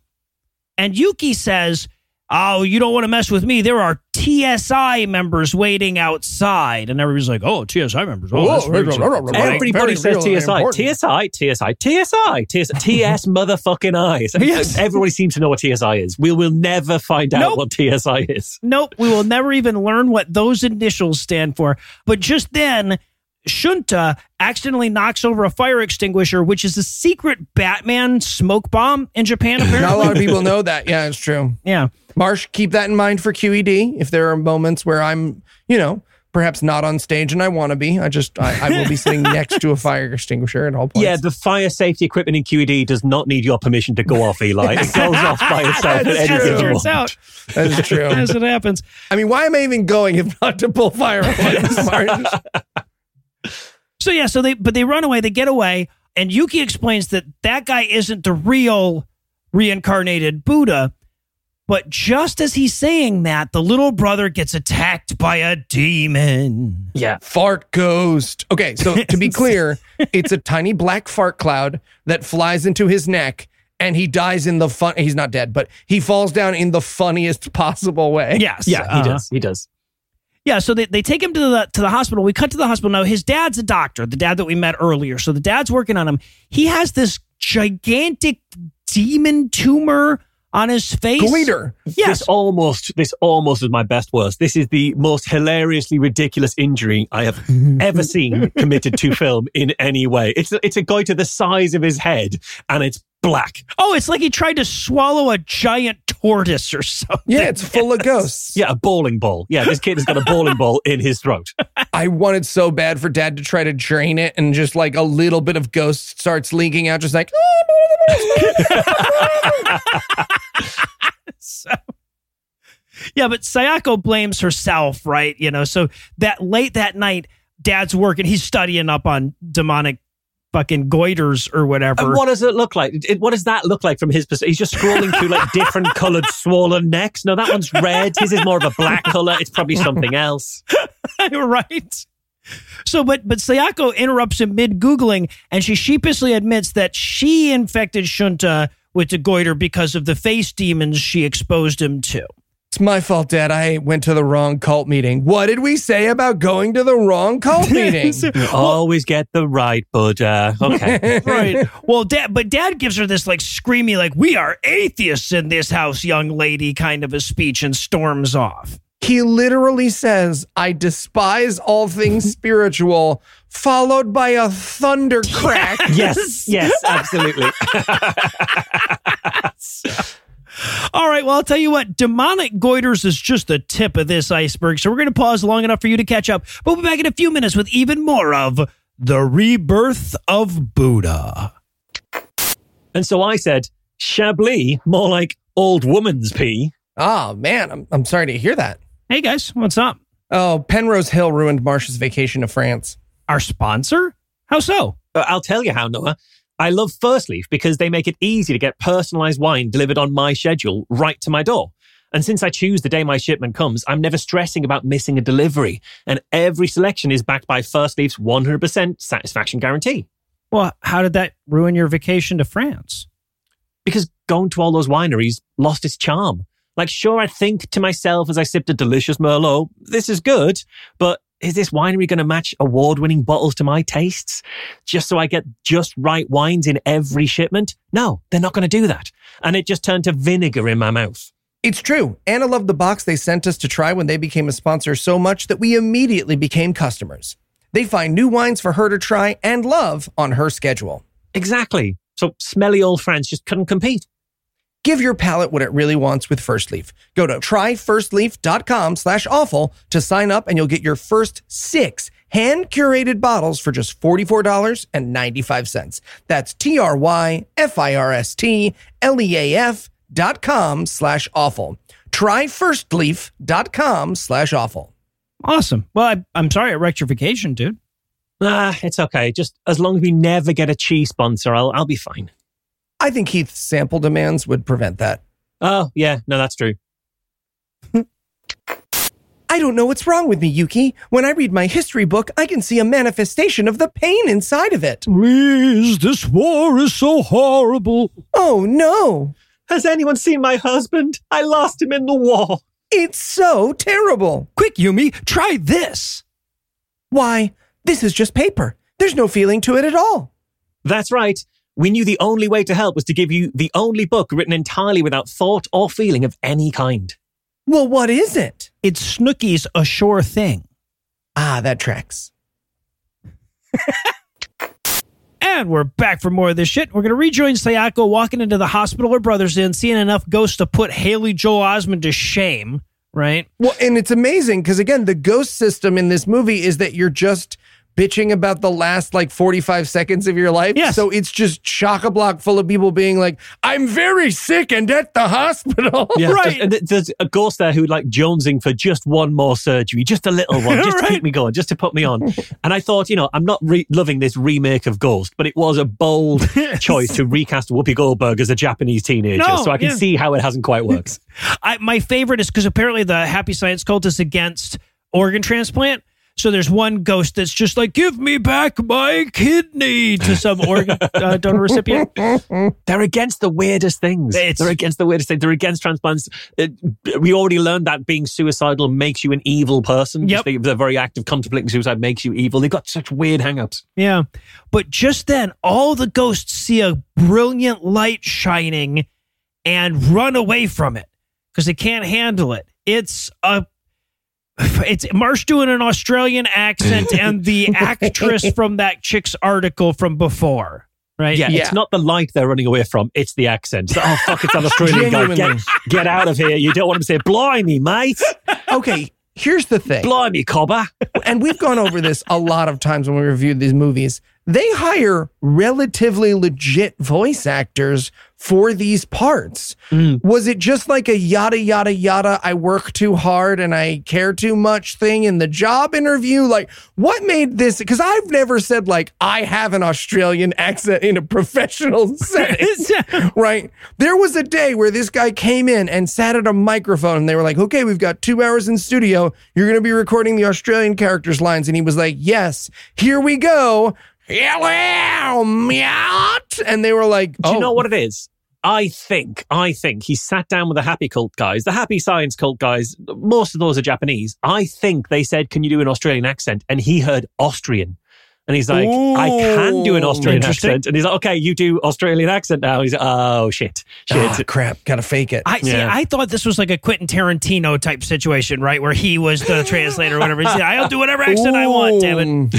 And Yuki says, Oh, you don't want to mess with me. There are TSI members waiting outside. And everybody's like, Oh, TSI members. Oh, that's very exciting." Everybody very says TSI. TSI, TSI, TSI, TS, TS motherfucking eyes. Yes. Everybody seems to know what TSI is. We will never find out Nope. what TSI is. Nope, we will never even learn what those initials stand for. But just then, Shunta accidentally knocks over a fire extinguisher, which is a secret Batman smoke bomb in Japan, Not a lot of people know that. Yeah, it's true. yeah. Marsh, keep that in mind for QED. If there are moments where I'm, you know, perhaps not on stage and I want to be, I just, I, I will be sitting next to a fire extinguisher at all points. Yeah, the fire safety equipment in QED does not need your permission to go off, Eli. It goes off by itself That's any true. it turns out, that is true. as it happens. I mean, why am I even going if not to pull fire alarms? Marsh? So yeah, so they but they run away, they get away, and Yuki explains that that guy isn't the real reincarnated Buddha. But just as he's saying that, the little brother gets attacked by a demon. Yeah. fart ghost. Okay, so to be clear, it's a tiny black fart cloud that flies into his neck and he dies in the fun. He's not dead, but he falls down in the funniest possible way. Yes, Yeah, he uh, does. He does. Yeah, so they, they take him to the to the hospital. We cut to the hospital. Now his dad's a doctor, the dad that we met earlier. So the dad's working on him. He has this gigantic demon tumor on his face. Goiter. Yes. This almost, this almost is my best worst. This is the most hilariously ridiculous injury I have ever seen committed to film in any way. It's it's a goiter the size of his head, and it's black. Oh, it's like he tried to swallow a giant tortoise or something. Yeah, it's full of ghosts. Yeah, a bowling ball. Yeah, this kid has got a bowling ball in his throat. I wanted so bad for dad to try to drain it and just like a little bit of ghost starts leaking out, just like, ah, So, yeah, but Sayako blames herself, right? You know, so that late that night, dad's working, he's studying up on demonic fucking goiters or whatever. And what does it look like? It, what does that look like from his perspective? He's just scrolling through like different colored swollen necks. No, that one's red. His is more of a black color. It's probably something else. right? So, but but Sayako interrupts him mid googling, and she sheepishly admits that she infected Shunta with the goiter because of the face demons she exposed him to. It's my fault, dad. I went to the wrong cult meeting. What did we say about going to the wrong cult meeting? You always get the right Buddha. Okay. right. Well, dad, but dad gives her this like screamy, like, we are atheists in this house, young lady, kind of a speech and storms off. he literally says, I despise all things spiritual, followed by a thunder crack. yes. Yes. Absolutely. All right. Well, I'll tell you what, demonic goiters is just the tip of this iceberg. So we're going to pause long enough for you to catch up. We'll be back in a few minutes with even more of the rebirth of Buddha. And so I said, Chablis, more like old woman's pee. Oh man, I'm I'm sorry to hear that. Hey guys, what's up? Oh, Penrose Hill ruined Marsh's vacation to France. Our sponsor? How so? Uh, I'll tell you how, Noah. I love First Leaf because they make it easy to get personalized wine delivered on my schedule right to my door. And since I choose the day my shipment comes, I'm never stressing about missing a delivery. And every selection is backed by First Leaf's 100% satisfaction guarantee. Well, how did that ruin your vacation to France? Because going to all those wineries lost its charm. Like, sure, I think to myself as I sipped a delicious Merlot, this is good, but is this winery going to match award winning bottles to my tastes just so I get just right wines in every shipment? No, they're not going to do that. And it just turned to vinegar in my mouth. It's true. Anna loved the box they sent us to try when they became a sponsor so much that we immediately became customers. They find new wines for her to try and love on her schedule. Exactly. So smelly old France just couldn't compete. Give your palate what it really wants with First Leaf. Go to tryfirstleaf.com slash awful to sign up and you'll get your first six hand curated bottles for just $44.95. That's T-R-Y-F-I-R-S-T-L-E-A-F dot com slash awful. Tryfirstleaf.com slash awful. Awesome. Well, I, I'm sorry I wrecked your vacation, dude. Ah, it's okay. Just as long as we never get a cheese sponsor, I'll, I'll be fine. I think Heath's sample demands would prevent that. Oh, yeah. No, that's true. I don't know what's wrong with me, Yuki. When I read my history book, I can see a manifestation of the pain inside of it. Please, this war is so horrible. Oh no, Has anyone seen my husband? I lost him in the war. it's so terrible. Quick, Yumi, try this. Why, this is just paper. There's no feeling to it at all. That's right. We knew the only way to help was to give you the only book written entirely without thought or feeling of any kind. Well, what is it? It's Snooki's A Shore Thing. Ah, that tracks. And we're back for more of this shit. We're going to rejoin Sayako walking into the hospital her brother's in, seeing enough ghosts to put Haley Joel Osment to shame, right? Well, and it's amazing because again, the ghost system in this movie is that you're just bitching about the last like 45 seconds of your life. Yes. So it's just chock a block full of people being like, I'm very sick and at the hospital. Yeah, Right. just- and there's a ghost there who like jonesing for just one more surgery, just a little one, just to keep me going, just to put me on. And I thought, you know, I'm not re- loving this remake of Ghost, but it was a bold choice to recast Whoopi Goldberg as a Japanese teenager. No, so I can yeah. see how it hasn't quite worked. I, my favorite is because apparently the Happy Science cult is against organ transplant. So there's one ghost that's just like, give me back my kidney to some organ uh, donor recipient. They're against the weirdest things. It's- They're against the weirdest things. They're against transplants. It, we already learned that being suicidal makes you an evil person. Yep. Just the, the very act of contemplating suicide makes you evil. They've got such weird hang-ups. Yeah. But just then, all the ghosts see a brilliant light shining and run away from it because they can't handle it. It's a. It's Marsh doing an Australian accent and the actress from that chick's article from before, right? Yeah, Yeah. it's not the light they're running away from. It's the accent. So, oh, fuck, it's an Australian guy. Get, get out of here. You don't want him to say, blimey, mate. Okay, here's the thing. Blimey, cobber. and we've gone over this a lot of times when we reviewed these movies. They hire relatively legit voice actors for these parts. Mm. Was it just like a yada, yada, yada, I work too hard and I care too much thing in the job interview? Like, what made this? Because I've never said, like, I have an Australian accent in a professional setting right? There was a day where this guy came in and sat at a microphone and they were like, okay, we've got two hours in studio. You're going to be recording the Australian characters lines. And he was like, yes, here we go. Hello, meowt. And they were like, Do you oh, know what it is? I think, I think he sat down with the happy cult guys, the happy science cult guys. Most of those are Japanese. I think they said, Can you do an Australian accent? And he heard Austrian. And he's like, I can do an Australian accent. And he's like, Okay, you do Australian accent now. He's like, Oh, shit. Shit. Ah, crap, gotta fake it. I see. I thought this was like a Quentin Tarantino type situation, right, where he was the translator or whatever. He said, I'll do whatever accent I want. Damn it.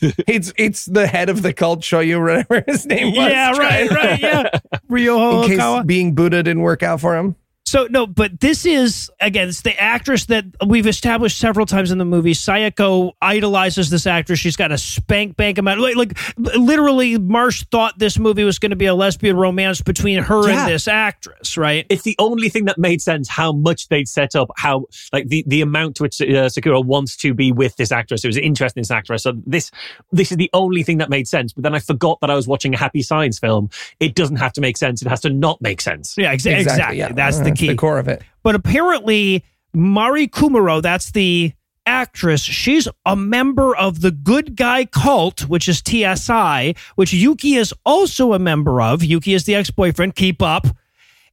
it. it's it's the head of the cult show you whatever his name was. Yeah, right, right, yeah. Ryuho In case Okawa. being Buddha didn't work out for him. So no, but this is again, it's the actress that we've established several times in the movie. Sayako idolizes this actress. She's got a spank bank amount. Like, like literally, Marsh thought this movie was going to be a lesbian romance between her Yeah. and this actress, right? It's the only thing that made sense how much they'd set up, how like the, the amount to which uh, Sakura wants to be with this actress. It was interested in this actress. So this this is the only thing that made sense. But then I forgot that I was watching a happy science film. It doesn't have to make sense. It has to not make sense. Yeah, exa- exactly. yeah. That's the key. The core of it. But apparently, Mari Kumaro, that's the actress, she's a member of the good guy cult, which is TSI, which Yuki is also a member of. Yuki is the ex boyfriend. Keep up.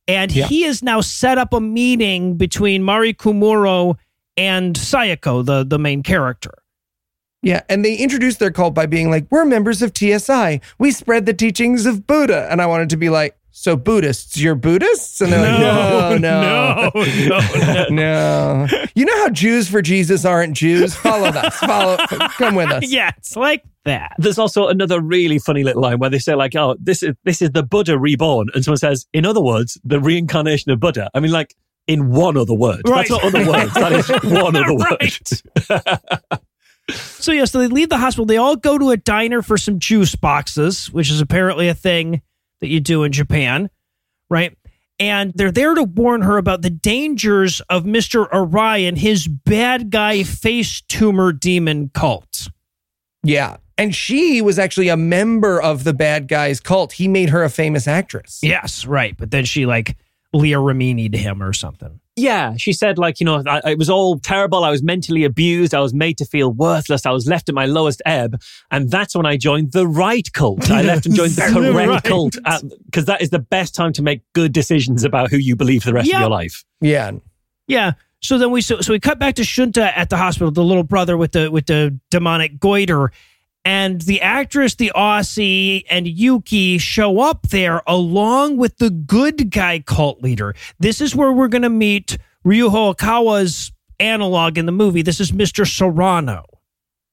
And he has now set up a meeting between Mari Kumuro and Sayako, the, the main character. Yeah, and they introduced their cult by being like, "We're members of TSI. We spread the teachings of Buddha." And I wanted to be like, "So Buddhists, you're Buddhists?" And they're like, "No, no, no, no. no." You know how Jews for Jesus aren't Jews? Follow us. Follow. Come with us. yeah, it's like that. There's also another really funny little line where they say like, "Oh, this is this is the Buddha reborn," and someone says, "In other words, the reincarnation of Buddha." I mean, like in one other word. Right. That's not other words. That is one other word. So yeah, so they leave the hospital. They all go to a diner for some juice boxes, which is apparently a thing that you do in Japan, right? And they're there to warn her about the dangers of Mr. Orion, his bad guy face tumor demon cult. Yeah. And she was actually a member of the bad guy's cult. He made her a famous actress. Yes, right. But then she like Leah Remini to him or something. Yeah, she said like you know I, it was all terrible. I was mentally abused. I was made to feel worthless. I was left at my lowest ebb, and that's when I joined the right cult. I left and joined the correct Right. cult uh, because that is the best time to make good decisions about who you believe for the rest Yeah. of your life. Yeah. Yeah. So then we so, so we cut back to Shunta at the hospital, the little brother with the with the demonic goiter, and the actress, the Aussie, and Yuki show up there along with the good guy cult leader. This is where we're gonna meet Ryuho Okawa's analog in the movie. This is Mr. Serrano.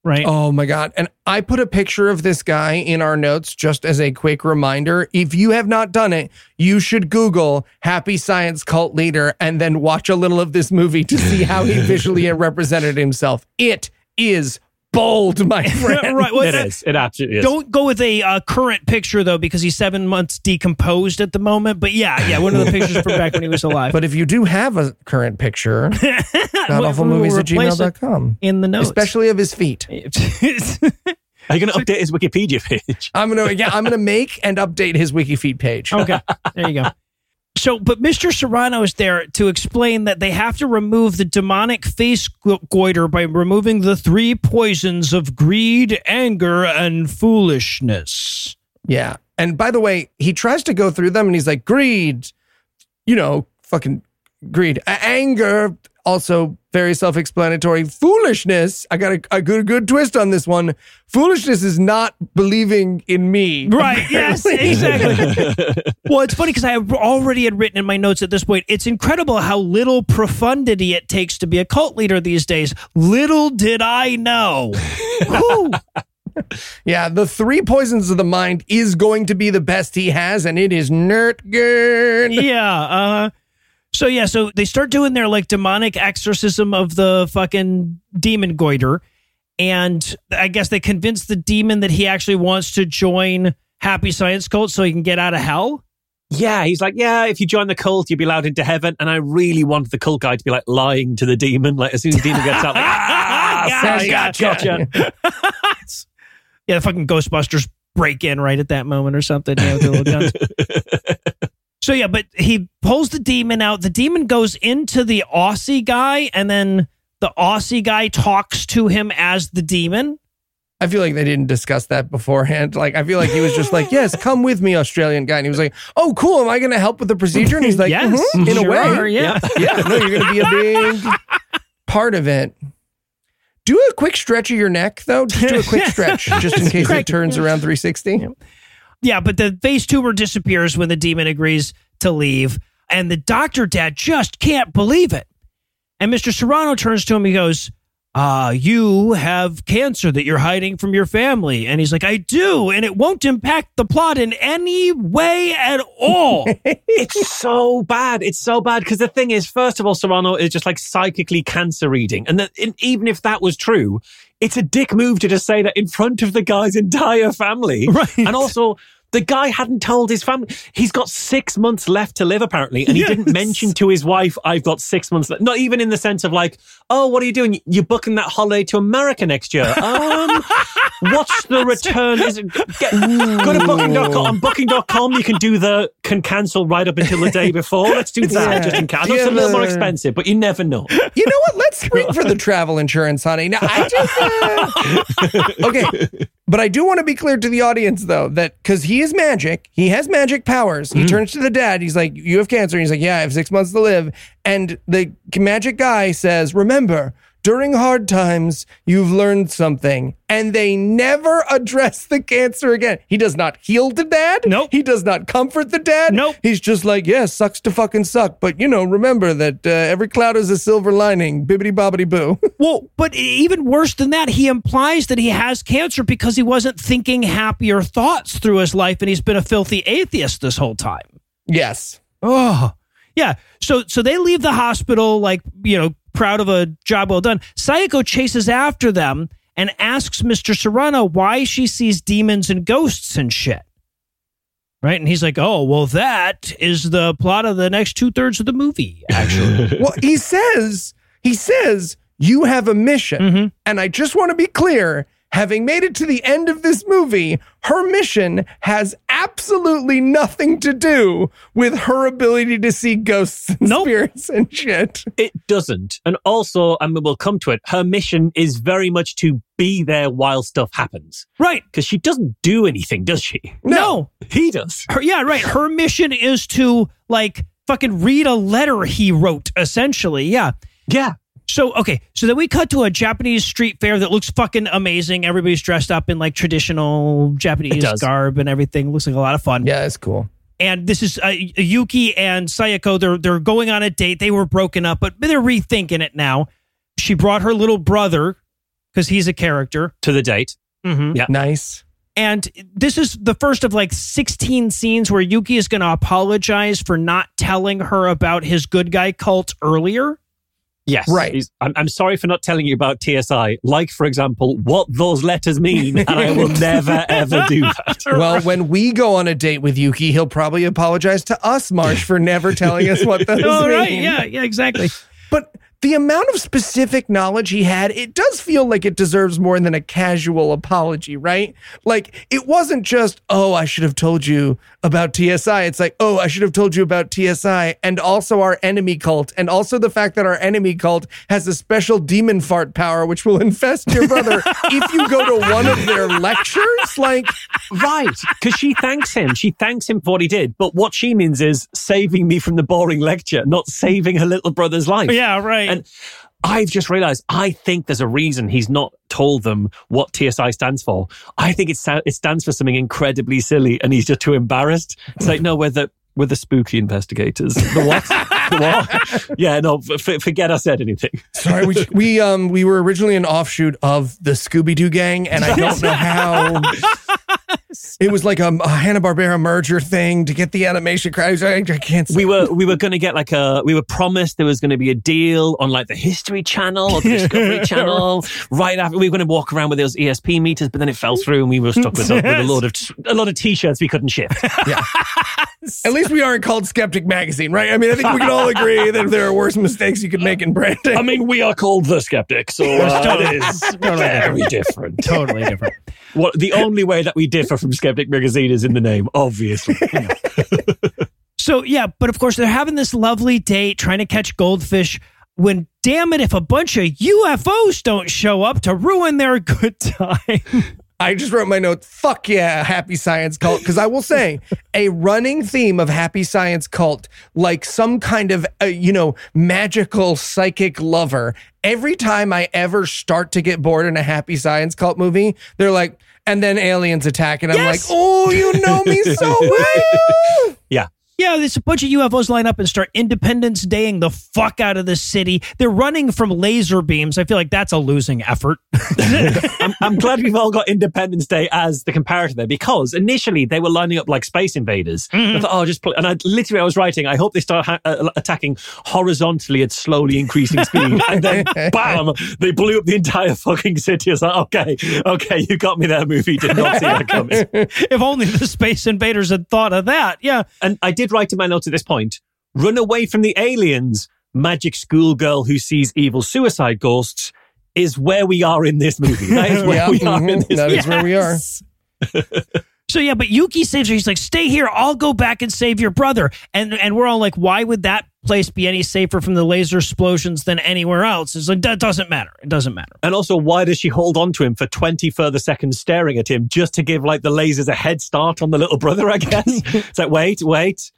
Right? Oh my God. And I put a picture of this guy in our notes just as a quick reminder. If you have not done it, you should Google Happy Science Cult Leader and then watch a little of this movie to see how he visually represented himself. It is bold, my friend. right. Well, it is. It absolutely is. Don't go with a uh, current picture though, because he's seven months decomposed at the moment. But yeah, yeah, one of the pictures from back when he was alive. But if you do have a current picture, We- godawfulmovies we'll at replace it gmail.com. in the notes, Especially of his feet. Are you going to update his Wikipedia page? I'm gonna yeah, I'm gonna make and update his Wiki WikiFeet page. okay, there you go. So, but Mr. Serrano is there to explain that they have to remove the demonic face goiter by removing the three poisons of greed, anger, and foolishness. Yeah. And by the way, he tries to go through them and he's like, greed, you know, fucking greed, anger, also very self explanatory. Foolishness, I got a, a good, good twist on this one. Foolishness is not believing in me. Right. Yes, exactly. well, it's funny because I already had written in my notes at this point, it's incredible how little profundity it takes to be a cult leader these days. Little did I know. Yeah. The three poisons of the mind is going to be the best he has, and it is Nurtgern. yeah. Uh, so yeah, so they start doing their like demonic exorcism of the fucking demon goiter, and I guess they convince the demon that he actually wants to join Happy Science Cult so he can get out of hell. Yeah, he's like, yeah, if you join the cult, you'll be allowed into heaven. And I really want the cult guy to be like lying to the demon. Like as soon as the demon gets out, like, ah, Gotcha, gotcha, gotcha. Yeah, the fucking Ghostbusters break in right at that moment or something. You know, with their little guns. So yeah, but he pulls the demon out. The demon goes into the Aussie guy, and then the Aussie guy talks to him as the demon. I feel like they didn't discuss that beforehand. Like, I feel like he was just like, yes, come with me, Australian guy. And he was like, oh, cool. Am I going to help with the procedure? And he's like, yes, "Mhm, in a way. are, yeah. yeah, no, you're going to be a big part of it. Do a quick stretch of your neck, though. Just do a quick stretch, just in case it Correct. turns around 360. Yeah, but the face tumor disappears when the demon agrees to leave, and the doctor dad just can't believe it. And Mr. Serrano turns to him. He goes, uh, you have cancer that you're hiding from your family. And he's like, I do. And it won't impact the plot in any way at all. it's so bad. It's so bad because the thing is, first of all, Serrano is just like psychically cancer reading, and that and even if that was true, it's a dick move to just say that in front of the guy's entire family, Right. And also. The guy hadn't told his family. He's got six months left to live, apparently. And he didn't mention to his wife, I've got six months left. Not even in the sense of like, oh, what are you doing? You're booking that holiday to America next year. Um, what's the return? Is it, get, go to booking.com. On booking.com, you can do the can cancel right up until the day before. Let's do that Yeah. just in case. It's a little more expensive, but you never know. You know what? Let's spring for the travel insurance, honey. Now, I just. uh, okay. But I do want to be clear to the audience, though, that because he is magic, he has magic powers. He mm. turns to the dad. He's like, You have cancer. He's like, Yeah, I have six months to live. And the magic guy says, Remember, during hard times, you've learned something. And they never address the cancer again. He does not heal the dad. Nope. He does not comfort the dad. Nope. He's just like, yeah, sucks to fucking suck. But, you know, remember that uh, every cloud is a silver lining. Bibbity bobbity boo. Well, but even worse than that, he implies that he has cancer because he wasn't thinking happier thoughts through his life and he's been a filthy atheist this whole time. yes. Oh, yeah. So so they leave the hospital like, you know, proud of a job well done. Sayako chases after them and asks Mr. Serrano why she sees demons and ghosts and shit. Right? And he's like, oh, well, that is the plot of the next two thirds of the movie, actually. Well, he says, he says, you have a mission. Mhm. And I just want to be clear having made it to the end of this movie, her mission has absolutely nothing to do with her ability to see ghosts and Nope. spirits and shit. It doesn't. And also, and we'll come to it, her mission is very much to be there while stuff happens. right. Because she doesn't do anything, does she? no. He does. Her, yeah, right. Her mission is to like fucking read a letter he wrote, essentially. Yeah. Yeah. So okay, so then we cut to a Japanese street fair that looks fucking amazing. Everybody's dressed up in like traditional Japanese garb and everything. Looks like a lot of fun. Yeah, it's cool. And this is uh, Yuki and Sayako. They're they're going on a date. They were broken up, but they're rethinking it now. She brought her little brother because he's a character. To the date. Mm-hmm. Yeah. Nice. And this is the first of like 16 scenes where Yuki is going to apologize for not telling her about his good guy cult earlier. Yes. Right. I'm, I'm sorry for not telling you about TSI. Like, for example, what those letters mean. And I will never, ever do that. Well, when we go on a date with Yuki, he'll probably apologize to us, Marsh, for never telling us what those Oh, mean. right. Yeah, yeah, exactly. But the amount of specific knowledge he had, it does feel like it deserves more than a casual apology, right? Like it wasn't just, oh, I should have told you about TSI. It's like, oh, I should have told you about TSI and also our enemy cult, and also the fact that our enemy cult has a special demon fart power which will infest your brother if you go to one of their lectures. Like, Right. Because she thanks him. She thanks him for what he did. But what she means is saving me from the boring lecture, not saving her little brother's life. Yeah, right. And I've just realized I think there's a reason he's not told them what TSI stands for. I think it, sta- it stands for something incredibly silly and he's just too embarrassed. It's like, no, we're the, we're the spooky investigators. The what? the what? Yeah, no, f- forget I said anything. Sorry, we we um we were originally an offshoot of the Scooby Doo gang, and I don't know how. It was like a, a Hanna Barbera merger thing to get the animation crowd. I, I can't. Say. We were we were going to get like a we were promised there was going to be a deal on like the History Channel or the Discovery Channel right after we were going to walk around with those ESP meters, but then it fell through and we were stuck with, a, with a load of a lot of t-shirts we couldn't ship. Yeah. At least we aren't called Skeptic Magazine, right? I mean, I think we can all agree that there are worse mistakes you could make in branding. I mean, we are called the Skeptic, so uh, it is very different. totally different. What the only way that we differ from Skeptic Magazine is in the name, obviously. So yeah, but of course they're having this lovely date trying to catch goldfish. When damn it, if a bunch of UFOs don't show up to ruin their good time. I just wrote my note. Fuck yeah, Happy Science Cult. Because I will say, a running theme of Happy Science Cult, like some kind of, uh, you know, magical psychic lover. Every time I ever start to get bored in a Happy Science Cult movie, they're like, and then aliens attack, and I'm Yes! like, oh, you know me so well. yeah. Yeah, there's a bunch of UFOs line up and start Independence Daying the fuck out of the city. They're running from laser beams. I feel like that's a losing effort. I'm, I'm glad we've all got Independence Day as the comparator there because initially they were lining up like space invaders. Mm-hmm. I thought, oh, just. And I literally, I was writing, I hope they start ha- uh, attacking horizontally at slowly increasing speed. and then, bam, they blew up the entire fucking city. I was like, okay, okay, you got me there, movie. Did not see that coming. if only the space invaders had thought of that. Yeah. And I did write in my notes at this point run away from the aliens, magic schoolgirl who sees evil suicide ghosts. Is where we are in this movie. That is where Yeah, we are in mm-hmm. this that movie. is where we are. So yeah, but Yuki saves her. He's like, "Stay here. I'll go back and save your brother." And and we're all like, "Why would that place be any safer from the laser explosions than anywhere else?" It's like that doesn't matter. It doesn't matter. And also, why does she hold on to him for 20 further seconds staring at him just to give like the lasers a head start on the little brother, I guess? it's like, wait, wait.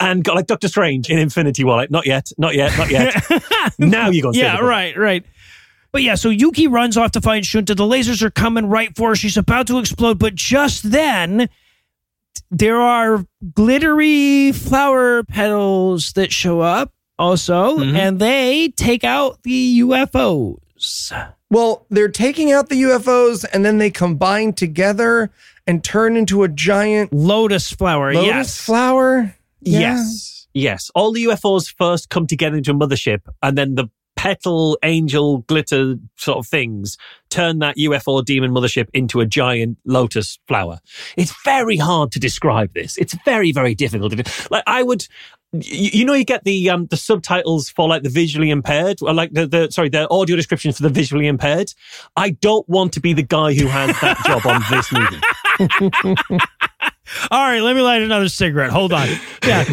And got like Doctor Strange in Infinity War, like, not yet, not yet, not yet. now you go. yeah, right, right. But yeah, so Yuki runs off to find Shunta. The lasers are coming right for her. She's about to explode, but just then there are glittery flower petals that show up also, Mhm. and they take out the UFOs. Well, they're taking out the UFOs and then they combine together and turn into a giant Lotus flower, lotus yes. flower. Yeah. Yes. Yes. All the UFOs first come together into a mothership, and then the petal, angel, glitter sort of things turn that UFO demon mothership into a giant lotus flower. It's very hard to describe this. It's very, very difficult. Like, I would. You, you know, you get the um, the subtitles for like the visually impaired, or like the, the sorry, the audio description for the visually impaired. I don't want to be the guy who has that job on this movie. All right, let me light another cigarette. Hold on. Yeah.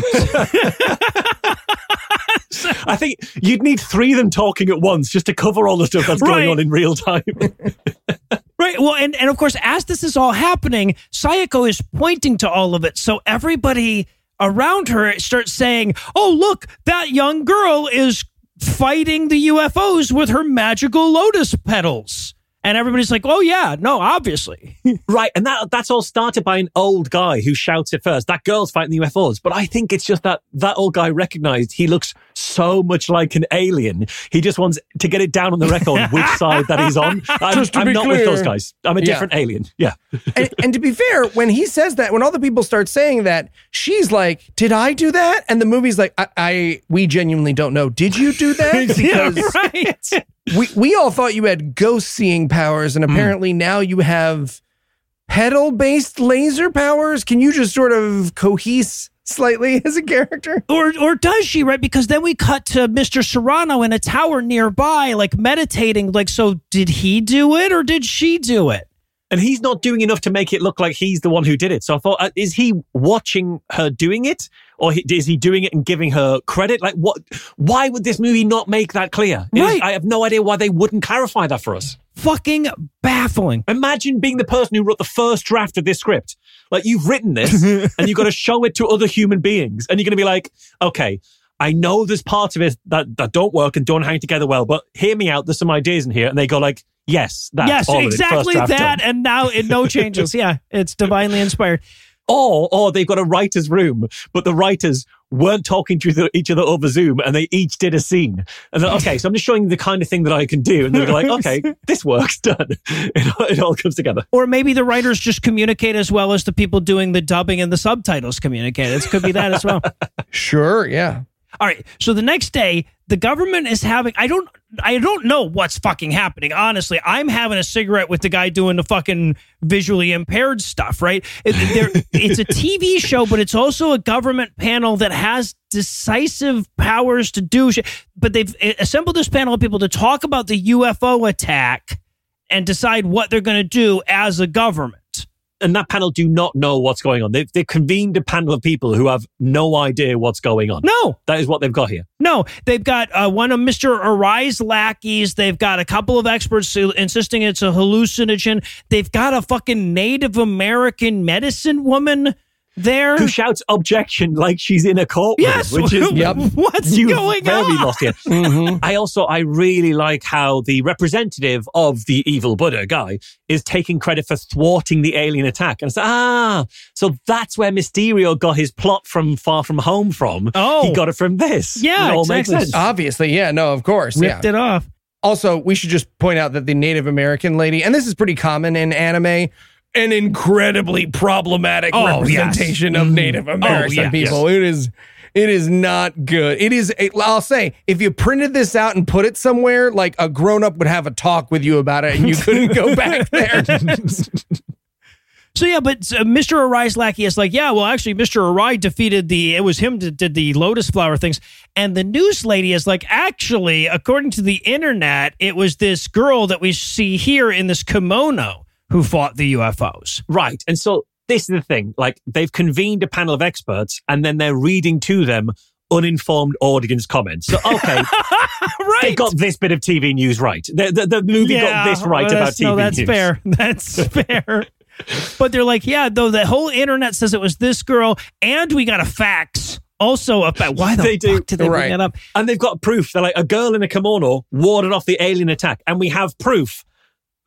I think you'd need three of them talking at once just to cover all the stuff that's Right. going on in real time. Right. Well, and, and of course, as this is all happening, Sayako is pointing to all of it. So everybody around her starts saying, Oh, look, that young girl is fighting the UFOs with her magical lotus petals. And everybody's like, Oh, yeah, no, obviously. right, and that that's all started by an old guy who shouts it first. That girl's fighting the UFOs, but I think it's just that that old guy recognized he looks so much like an alien. He just wants to get it down on the record which side that he's on. I'm, Just to I'm be not with those guys. I'm a Yeah. different alien. Yeah. and, and to be fair, when he says that, when all the people start saying that, she's like, "Did I do that?" And the movie's like, "I, I we genuinely don't know. Did you do that?" yeah, right. We we all thought you had ghost seeing powers, and apparently now you have pedal based laser powers. Can you just sort of cohese slightly as a character? or or does she right because then we cut to mr serrano in a tower nearby like meditating like so did he do it or did she do it And he's not doing enough to make it look like he's the one who did it. So I thought, uh, is he watching her doing it? Or he, is he doing it and giving her credit? Like, what? Why would this movie not make that clear? It is- Right. I have no idea why they wouldn't clarify that for us. fucking baffling Imagine being the person who wrote the first draft of this script. Like, you've written this and you've got to show it to other human beings. And you're going to be like, okay, I know there's parts of it that, that don't work and don't hang together well, but hear me out. There's some ideas in here. And they go like, yes, that's yes all of it. exactly that done. and now it no changes yeah it's divinely inspired Or, or they've got a writer's room, but the writers weren't talking to each- each other over Zoom and they each did a scene. And then, okay, so I'm just showing you the kind of thing that I can do. And they're like, okay, this works, done. It, it all comes together. or maybe the writers just communicate as well as the people doing the dubbing and the subtitles communicate it could be that as well Sure, yeah. All right. So the next day, the government is having I don't I don't know what's fucking happening. Honestly, I'm having a cigarette with the guy doing the fucking visually impaired stuff, right? It's a TV show, but it's also a government panel that has decisive powers to do shit. But they've assembled this panel of people to talk about the UFO attack and decide what they're going to do as a government. And that panel do not know what's going on. They've, they've convened a panel of people who have no idea what's going on. No, That is what they've got here. No, they've got uh, one of Mr. Arai's lackeys. They've got a couple of experts insisting it's a hallucinogen. They've got a fucking Native American medicine woman there. who shouts objection like she's in a courtroom. yes, which is Yep. what's you going very on? lost here. Mhm. I also I really like how the representative of the evil Buddha guy is taking credit for thwarting the alien attack, and it's like, ah, so that's where Mysterio got his plot from Far From Home from. Oh. he got it from this. Yeah, it all makes sense. Obviously, yeah, no, of course. Ripped yeah. it off. Also, we should just point out that the Native American lady, and this is pretty common in anime, an incredibly problematic Oh, yes. representation of Native American yeah, people. It is it is not good. It is I'll say, if you printed this out and put it somewhere, like a grown-up would have a talk with you about it and you couldn't go back there. So yeah, but uh, Mr. Arai's lackey is like, yeah, well, actually, Mr. Arai defeated the. It was him that did the lotus flower things, and the news lady is like, actually, according to the internet, it was this girl that we see here in this kimono who fought the UFOs. Right. And so this is the thing. Like they've convened a panel of experts and then they're reading to them uninformed audience comments. So, okay, right. they got this bit of TV news right. The, the, the movie got this right about TV No, that's news. fair. That's fair. But they're like, yeah, though the whole internet says it was this girl, and we got a fax. Also, a fact. Why the They do. fuck did they Right. bring that up? And they've got proof. They're like, a girl in a kimono warded off the alien attack. And we have proof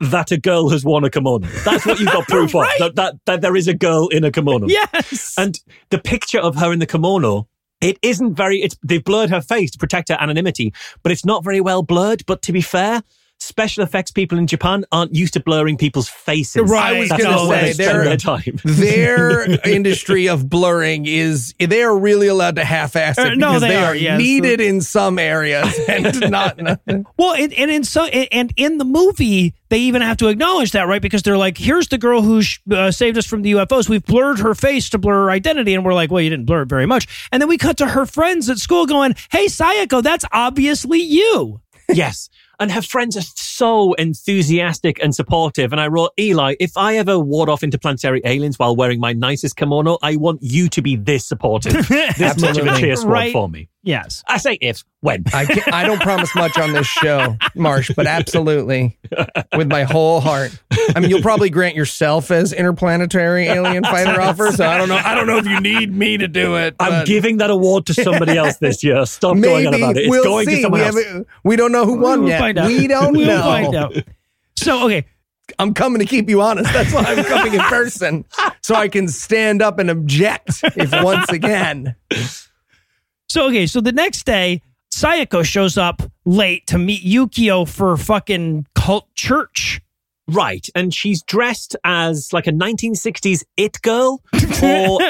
that a girl has worn a kimono. That's what you've got proof Right. of. That, that, that there is a girl in a kimono. Yes. And the picture of her in the kimono, it isn't very, it's, they've blurred her face to protect her anonymity, but it's not very well blurred. But to be fair, special effects people in Japan aren't used to blurring people's faces. Right. I was gonna say, they their time. Their industry of blurring is they are really allowed to half-ass it Uh, no, because they they, are, are, yes. needed in some areas and not. Nothing. Well, and, and in so and in the movie, they even have to acknowledge that, right? Because they're like, "Here's the girl who sh- uh, saved us from the UFOs. We've blurred her face to blur her identity," and we're like, "Well, you didn't blur it very much." And then we cut to her friends at school going, "Hey, Sayako, that's obviously you." Yes. And her friends are so enthusiastic and supportive. And I wrote, Eli, if I ever ward off interplanetary aliens while wearing my nicest kimono, I want you to be this supportive, this much of a cheer squad Right. for me. Yes. I say if, when. I, can't, I don't promise much on this show, Marsh, but absolutely, with my whole heart. I mean, you'll probably grant yourself as interplanetary alien fighter offer. So I don't know. I don't know if you need me to do it. I'm giving that award to somebody else this year. Stop going on about it. It's we'll going see. to someone we, else. haven't- we don't know who won we'll yet. find out. We don't we'll know. find out. So okay, I'm coming to keep you honest. That's why I'm coming in person, so I can stand up and object if once again. So okay, so the next day, Sayako shows up late to meet Yukio for fucking cult church. Right. And she's dressed as like a 1960s it girl. Or,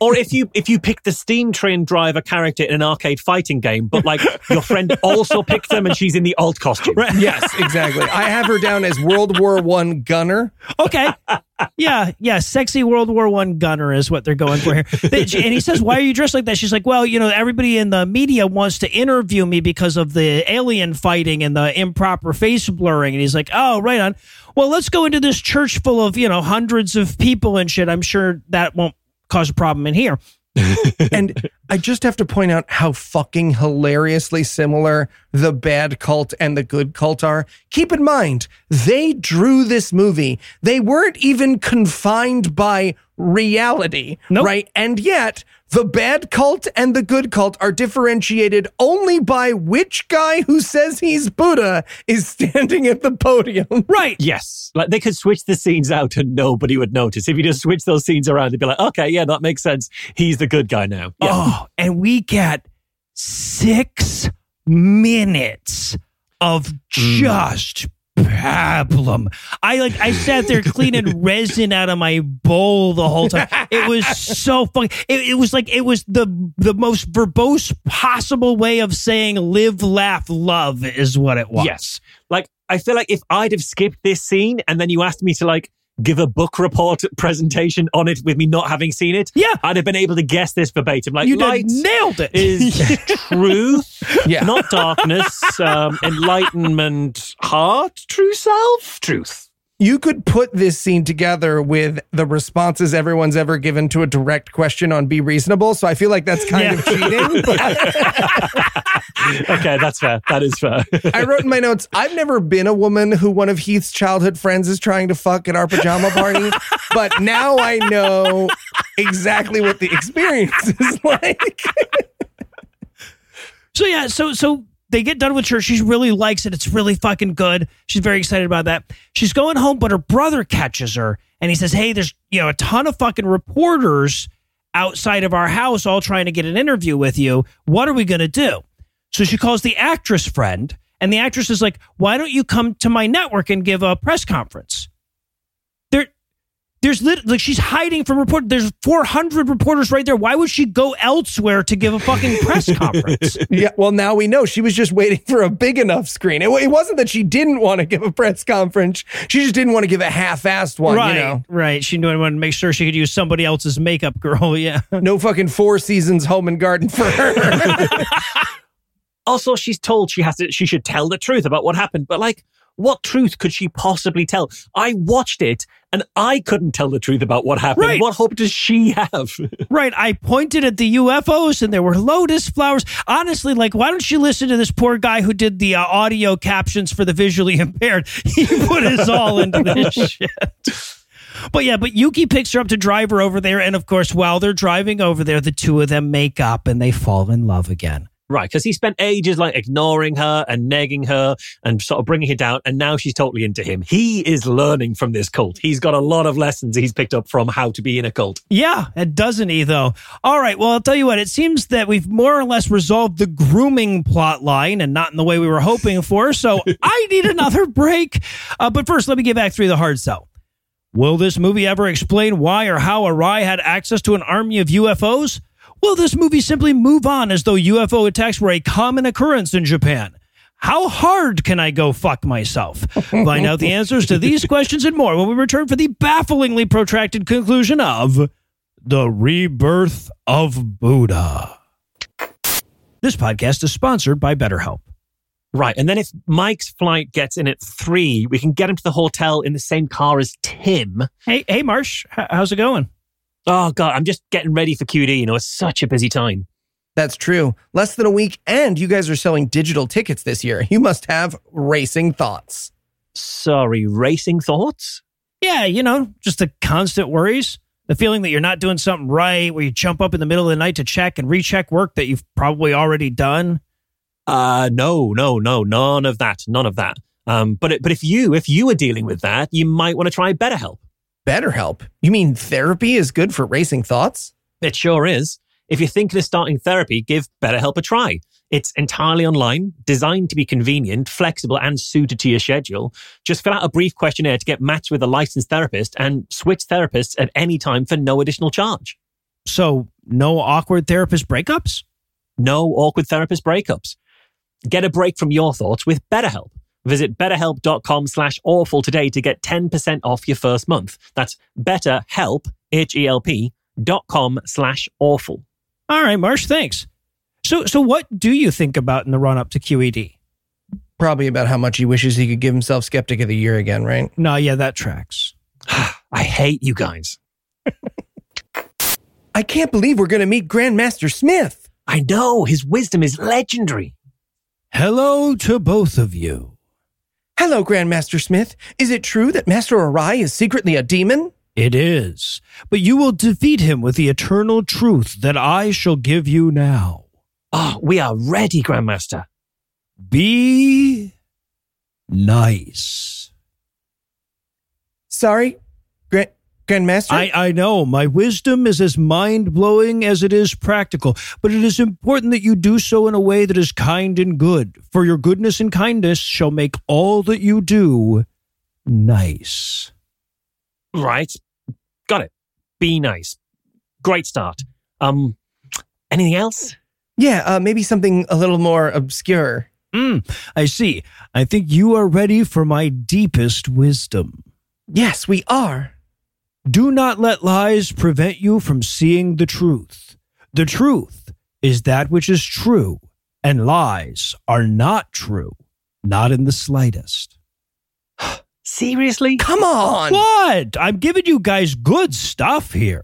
or if you if you pick the steam train driver character in an arcade fighting game, but like your friend also picked them and she's in the alt costume. Yes, exactly. I have her down as World War One gunner. Okay. Yeah, yeah. Sexy World War One gunner is what they're going for here. And he says, "Why are you dressed like that?" She's like, "Well, you know, everybody in the media wants to interview me because of the alien fighting and the improper face blurring." And he's like, "Oh, right on. Well, let's go into this church full of you know hundreds of people and shit. I'm sure that won't cause a problem in here." And I just have to point out how fucking hilariously similar the bad cult and the good cult are. Keep in mind, they drew this movie. They weren't even confined by reality, Nope. right? And yet, the bad cult and the good cult are differentiated only by which guy who says he's Buddha is standing at the podium. Right. Yes. Like they could switch the scenes out and nobody would notice. If you just switch those scenes around, they'd be like, okay, yeah, that makes sense. He's the good guy now. Yeah. Oh, and we get six minutes of mm. just pablum. I like I sat there cleaning resin out of my bowl the whole time. It was so funny. It, it was like it was the the most verbose possible way of saying live, laugh, love is what it was. Yes. Like, I feel like if I'd have skipped this scene and then you asked me to like give a book report presentation on it with me not having seen it, Yeah. I'd have been able to guess this verbatim. Like, You light nailed it. is truth, Yeah. not darkness, um, enlightenment, heart, true self, truth. You could put this scene together with the responses everyone's ever given to a direct question on Be Reasonable. So I feel like that's kind of cheating. But Okay, that's fair. That is fair. I wrote in my notes, I've never been a woman who one of Heath's childhood friends is trying to fuck at our pajama party. but now I know exactly what the experience is like. So yeah, so so they get done with church. She really likes it. It's really fucking good. She's very excited about that. She's going home, but her brother catches her and he says, Hey, there's you know a ton of fucking reporters outside of our house all trying to get an interview with you. What are we gonna do? So she calls the actress friend, and the actress is like, Why don't you come to my network and give a press conference? There there's lit- like she's hiding from report. There's 400 reporters right there. Why would she go elsewhere to give a fucking press conference? yeah, well, now we know she was just waiting for a big enough screen. It, it wasn't that she didn't want to give a press conference; she just didn't want to give a half-assed one. right, You know, right. She knew I wanted to make sure she could use somebody else's makeup girl. Yeah, no fucking Four Seasons Home and Garden for her. Also, she's told she has to, she should tell the truth about what happened. But like, what truth could she possibly tell? I watched it and I couldn't tell the truth about what happened. Right. What hope does she have? right. I pointed at the UFOs and there were lotus flowers. Honestly, like, why don't you listen to this poor guy who did the uh, audio captions for the visually impaired? He put his all into this shit. But yeah, but Yuki picks her up to drive her over there. And of course, while they're driving over there, the two of them make up and they fall in love again. Right. Because he spent ages like ignoring her and nagging her and sort of bringing her down. And now she's totally into him. He is learning from this cult. He's got a lot of lessons he's picked up from how to be in a cult. Yeah, and doesn't he though? All right, well, I'll tell you what, it seems that we've more or less resolved the grooming plot line and not in the way we were hoping for, so I need another break. Uh, but first, let me get back through the hard sell. Will this movie ever explain why or how Arai had access to an army of UFOs? Will this movie simply move on as though UFO attacks were a common occurrence in Japan? How hard can I go fuck myself? Find out the answers to these questions and more when we return for the bafflingly protracted conclusion of The Rebirth of Buddha. This podcast is sponsored by BetterHelp. Right. And then if Mike's flight gets in at three, we can get him to the hotel in the same car as Tim. Hey, hey, Marsh, how's it going? Oh, God, I'm just getting ready for QED. You know, it's such a busy time. That's true. Less than a week, and you guys are selling digital tickets this year. You must have racing thoughts. Sorry, racing thoughts? Yeah, you know, just the constant worries, the feeling that you're not doing something right, where you jump up in the middle of the night to check and recheck work that you've probably already done. Uh, no, no, no, none of that, none of that. Um, but it, but if you if you were dealing with that, you might want to try BetterHelp. BetterHelp? You mean therapy is good for racing thoughts? It sure is. If you're thinking of starting therapy, give BetterHelp a try. It's entirely online, designed to be convenient, flexible, and suited to your schedule. Just fill out a brief questionnaire to get matched with a licensed therapist and switch therapists at any time for no additional charge. So, no awkward therapist breakups? No awkward therapist breakups. Get a break from your thoughts with BetterHelp. Visit betterhelp.com slash awful today to get 10% off your first month. That's betterhelp, H-E-L-P, dot com slash awful. All right, Marsh, thanks. So, so what do you think about in the run up to QED? Probably about how much he wishes he could give himself Skeptic of the Year again, right? No, yeah, that tracks. I hate you guys. I can't believe we're going to meet Grandmaster Smith. I know his wisdom is legendary. Hello to both of you. Hello, Grandmaster Smith. Is it true that Master Arai is secretly a demon? It is, but you will defeat him with the eternal truth that I shall give you now. Oh, we are ready, Grandmaster. Be nice. Sorry, Grand Grandmaster? I, I know my wisdom is as mind blowing as it is practical, but it is important that you do so in a way that is kind and good, for your goodness and kindness shall make all that you do nice. Right. Got it. Be nice. Great start. Um, anything else? yeah, uh, maybe something a little more obscure. Mm, I see. I think you are ready for my deepest wisdom. Yes, we are. Do not let lies prevent you from seeing the truth. The truth is that which is true, and lies are not true, not in the slightest. Seriously? Come on. What? I'm giving you guys good stuff here.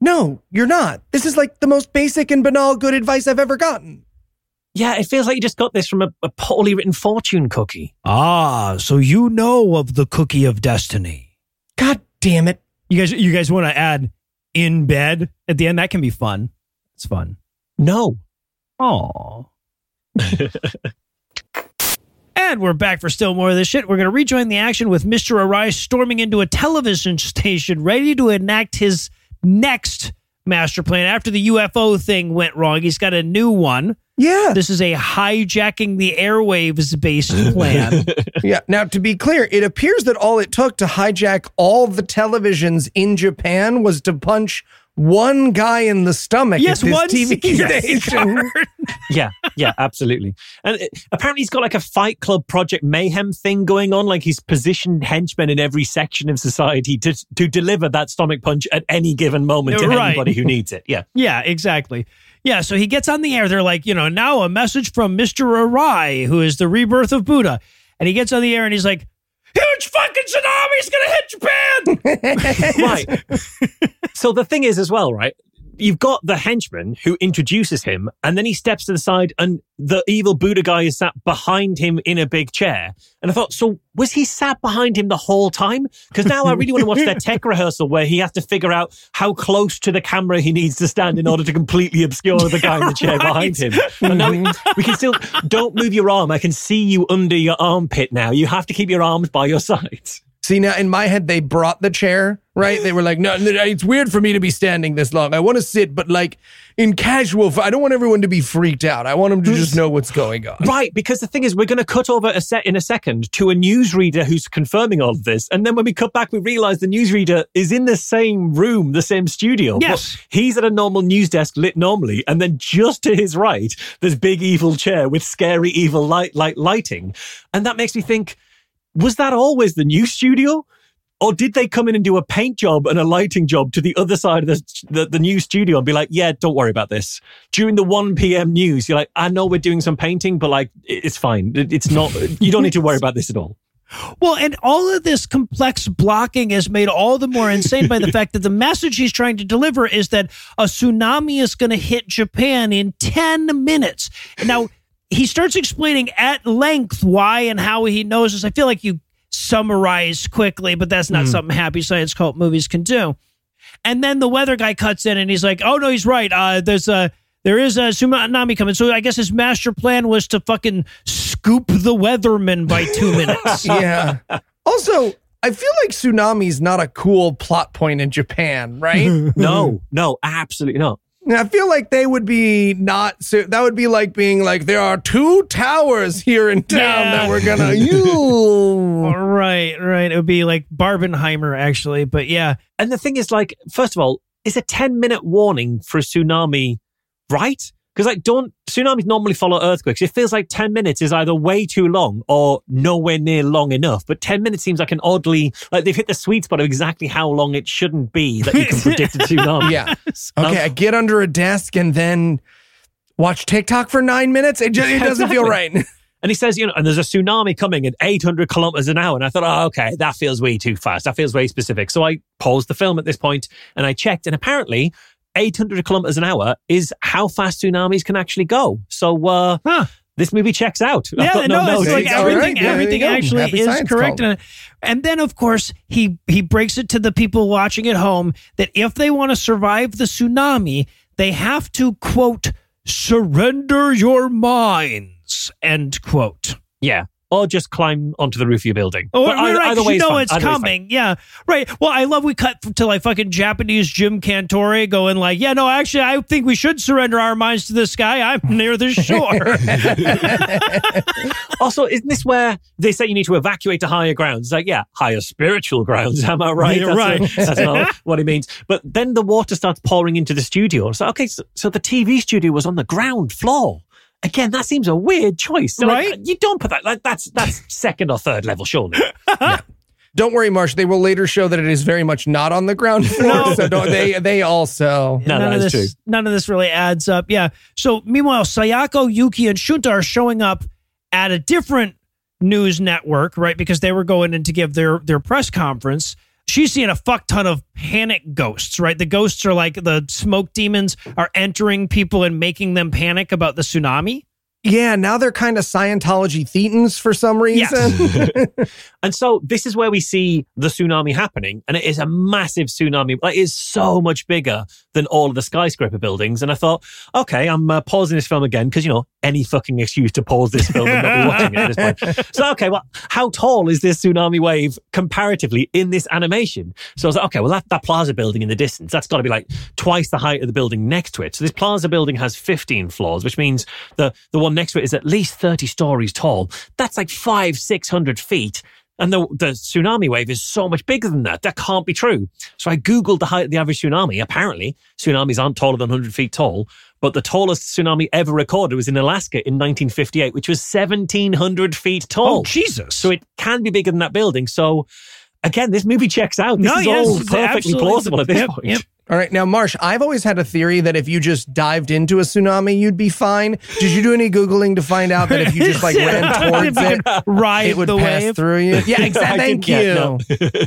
No, you're not. This is like the most basic and banal good advice I've ever gotten. Yeah, it feels like you just got this from a, a poorly written fortune cookie. Ah, so you know of the cookie of destiny. God damn it. You guys, you guys want to add in bed at the end. That can be fun. It's fun. No. Oh. and we're back for still more of this shit. We're going to rejoin the action with Mr. Arai storming into a television station, ready to enact his next master plan after the UFO thing went wrong. He's got a new one. Yeah. This is a hijacking the airwaves based plan. Yeah. Now, to be clear, it appears that all it took to hijack all the televisions in Japan was to punch one guy in the stomach yes, at this one TV station. Yeah, yeah, absolutely. And it, apparently, he's got like a Fight Club Project Mayhem thing going on. Like he's positioned henchmen in every section of society to to deliver that stomach punch at any given moment to Right. anybody who needs it. Yeah, Yeah, exactly. Yeah, so he gets on the air. They're like, you know, now a message from Mr. Arai, who is the rebirth of Buddha. And he gets on the air and he's like, huge fucking tsunami's going to hit Japan. right. so the thing is, as well, right? You've got the henchman who introduces him, and then he steps to the side, and the evil Buddha guy is sat behind him in a big chair. And I thought, so was he sat behind him the whole time? Because now I really want to watch that tech rehearsal where he has to figure out how close to the camera he needs to stand in order to completely obscure the guy in the chair behind him. And now we, we can still don't move your arm. I can see you under your armpit now. You have to keep your arms by your sides. See, now in my head, they brought the chair, right? They were like, no, it's weird for me to be standing this long. I want to sit, but like in casual, I don't want everyone to be freaked out. I want them to just know what's going on. Right, because the thing is, we're going to cut over a set in a second to a newsreader who's confirming all of this, and then when we cut back, we realize the newsreader is in the same room, the same studio. Yes. He's at a normal news desk lit normally, and then just to his right, there's big evil chair with scary evil light, light lighting, and that makes me think: was that always the news studio? Or did they come in and do a paint job and a lighting job to the other side of the, the, the new studio and be like, yeah, don't worry about this. During the 1 p.m. news, you're like, I know we're doing some painting, but like, it's fine. It's not, you don't need to worry about this at all. Well, and all of this complex blocking is made all the more insane by the fact that the message he's trying to deliver is that a tsunami is going to hit Japan in 10 minutes. Now, he starts explaining at length why and how he knows this. I feel like you summarize quickly, but that's not something happy science cult movies can do. And then the weather guy cuts in and he's like, "Oh no, he's right. Uh, there's a there is a tsunami coming." So I guess his master plan was to fucking scoop the weatherman by two minutes. yeah. Also, I feel like tsunami's not a cool plot point in Japan, right? No, no, absolutely not. I feel like they would be not so that would be like being like there are two towers here in town Yeah. that we're gonna you. Right, right. It would be like Barbenheimer, actually. But yeah, And the thing is, like, first of all, is a 10 minute warning for a tsunami right? Because, like, don't tsunamis normally follow earthquakes. It feels like 10 minutes is either way too long or nowhere near long enough. But 10 minutes seems like an oddly, like, they've hit the sweet spot of exactly how long it shouldn't be that you can predict a tsunami. Yeah. Okay, I get under a desk and then watch TikTok for nine minutes. It just it doesn't feel right. And he says, you know, and there's a tsunami coming at 800 kilometers an hour. And I thought, oh, okay, that feels way too fast. That feels way specific. So I paused the film at this point and I checked. And apparently, 800 kilometers an hour is how fast tsunamis can actually go. So uh, Huh. this movie checks out. I've yeah, got no, notes. it's like everything, yeah, there you everything go. actually Happy is correct. And, and then, of course, he he breaks it to the people watching at home that if they want to survive the tsunami, they have to quote surrender your minds end quote. yeah. Or just climb onto the roof of your building. Oh, But right, either, right, either 'cause way you know fine. it's Either way is fine. coming. Yeah, right. Well, I love we cut to like fucking Japanese Jim Cantore going like, yeah, no, actually, I think we should surrender our minds to this guy. I'm near the shore. Also, isn't this where they say you need to evacuate to higher grounds? It's like, yeah, higher spiritual grounds. Am I right? Yeah, that's right. A, that's not what it means. But then the water starts pouring into the studio. So, okay, so, so the TV studio was on the ground floor. Again, that seems a weird choice. So, like, Right? you don't put that, like, that's, that's second or third level, surely. Don't worry, Marsh. They will later show that it is very much not on the ground floor. No. So don't, they they also No, none of this, true. None of this really adds up. Yeah. So meanwhile, Sayako, Yuki, and Shunta are showing up at a different news network, right? Because they were going in to give their their press conference. She's seeing a fuck ton of panic ghosts, right? The ghosts are like the smoke demons are entering people and making them panic about the tsunami. Yeah, now they're kind of Scientology thetans for some reason. Yes. And so this is where we see the tsunami happening, and it is a massive tsunami. Like, it's so much bigger than all of the skyscraper buildings. And I thought, okay, I'm uh, pausing this film again because you know any fucking excuse to pause this film and not be watching it at this point. So okay, well, how tall is this tsunami wave comparatively in this animation? So I was like, okay, well that that plaza building in the distance, that's got to be like twice the height of the building next to it. So this plaza building has 15 floors, which means the the one next to it is at least 30 stories tall. That's like five, six hundred feet. And the, the tsunami wave is so much bigger than that. That can't be true. So I Googled the height of the average tsunami. Apparently, tsunamis aren't taller than 100 feet tall, but the tallest tsunami ever recorded was in Alaska in 1958, which was 1,700 feet tall. Oh, Jesus. So it can be bigger than that building. So again, this movie checks out. This No, is yes, all perfectly plausible at this Yep, point. yep. All right, now Marsh, I've always had a theory that if you just dived into a tsunami, you'd be fine. Did you do any googling to find out that if you just like ran towards it, ride it would the pass wave. through you? Yeah, exactly. Thank you. no.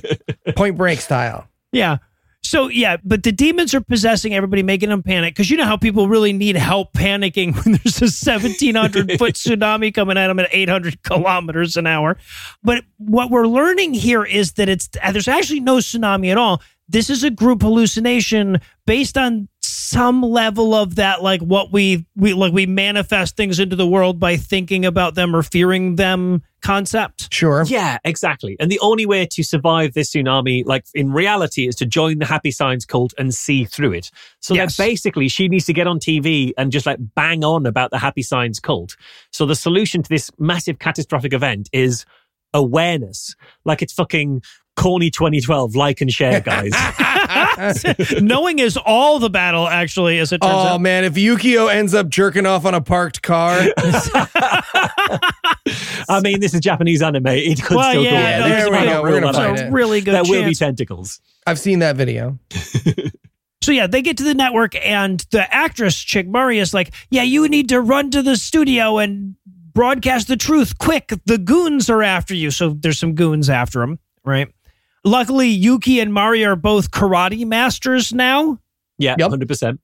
Point break style. Yeah. So yeah, but the demons are possessing everybody, making them panic because you know how people really need help panicking when there's a 1700 foot tsunami coming at them at 800 kilometers an hour. But what we're learning here is that it's there's actually no tsunami at all. This is a group hallucination based on some level of that, like what we we like we manifest things into the world by thinking about them or fearing them concept. Sure. Yeah, exactly. And the only way to survive this tsunami, like in reality, is to join the happy science cult and see through it. So Yes. that basically she needs to get on TV and just like bang on about the happy science cult. So the solution to this massive catastrophic event is awareness. Like it's fucking corny 2012, like and share, guys. Knowing is all the battle, actually, as it turns Oh out. man, if Yukio ends up jerking off on a parked car, I mean, this is Japanese anime. It could Well, still yeah, go. no, there. there They we go. don't We're gonna that find a it. really good There will be tentacles. I've seen that video. So yeah, they get to the network and the actress chick Mari is like, "Yeah, you need to run to the studio and broadcast the truth quick. The goons are after you." So there's some goons after him, right? Luckily, Yuki and Mari are both karate masters now. Yeah, Yep. 100%.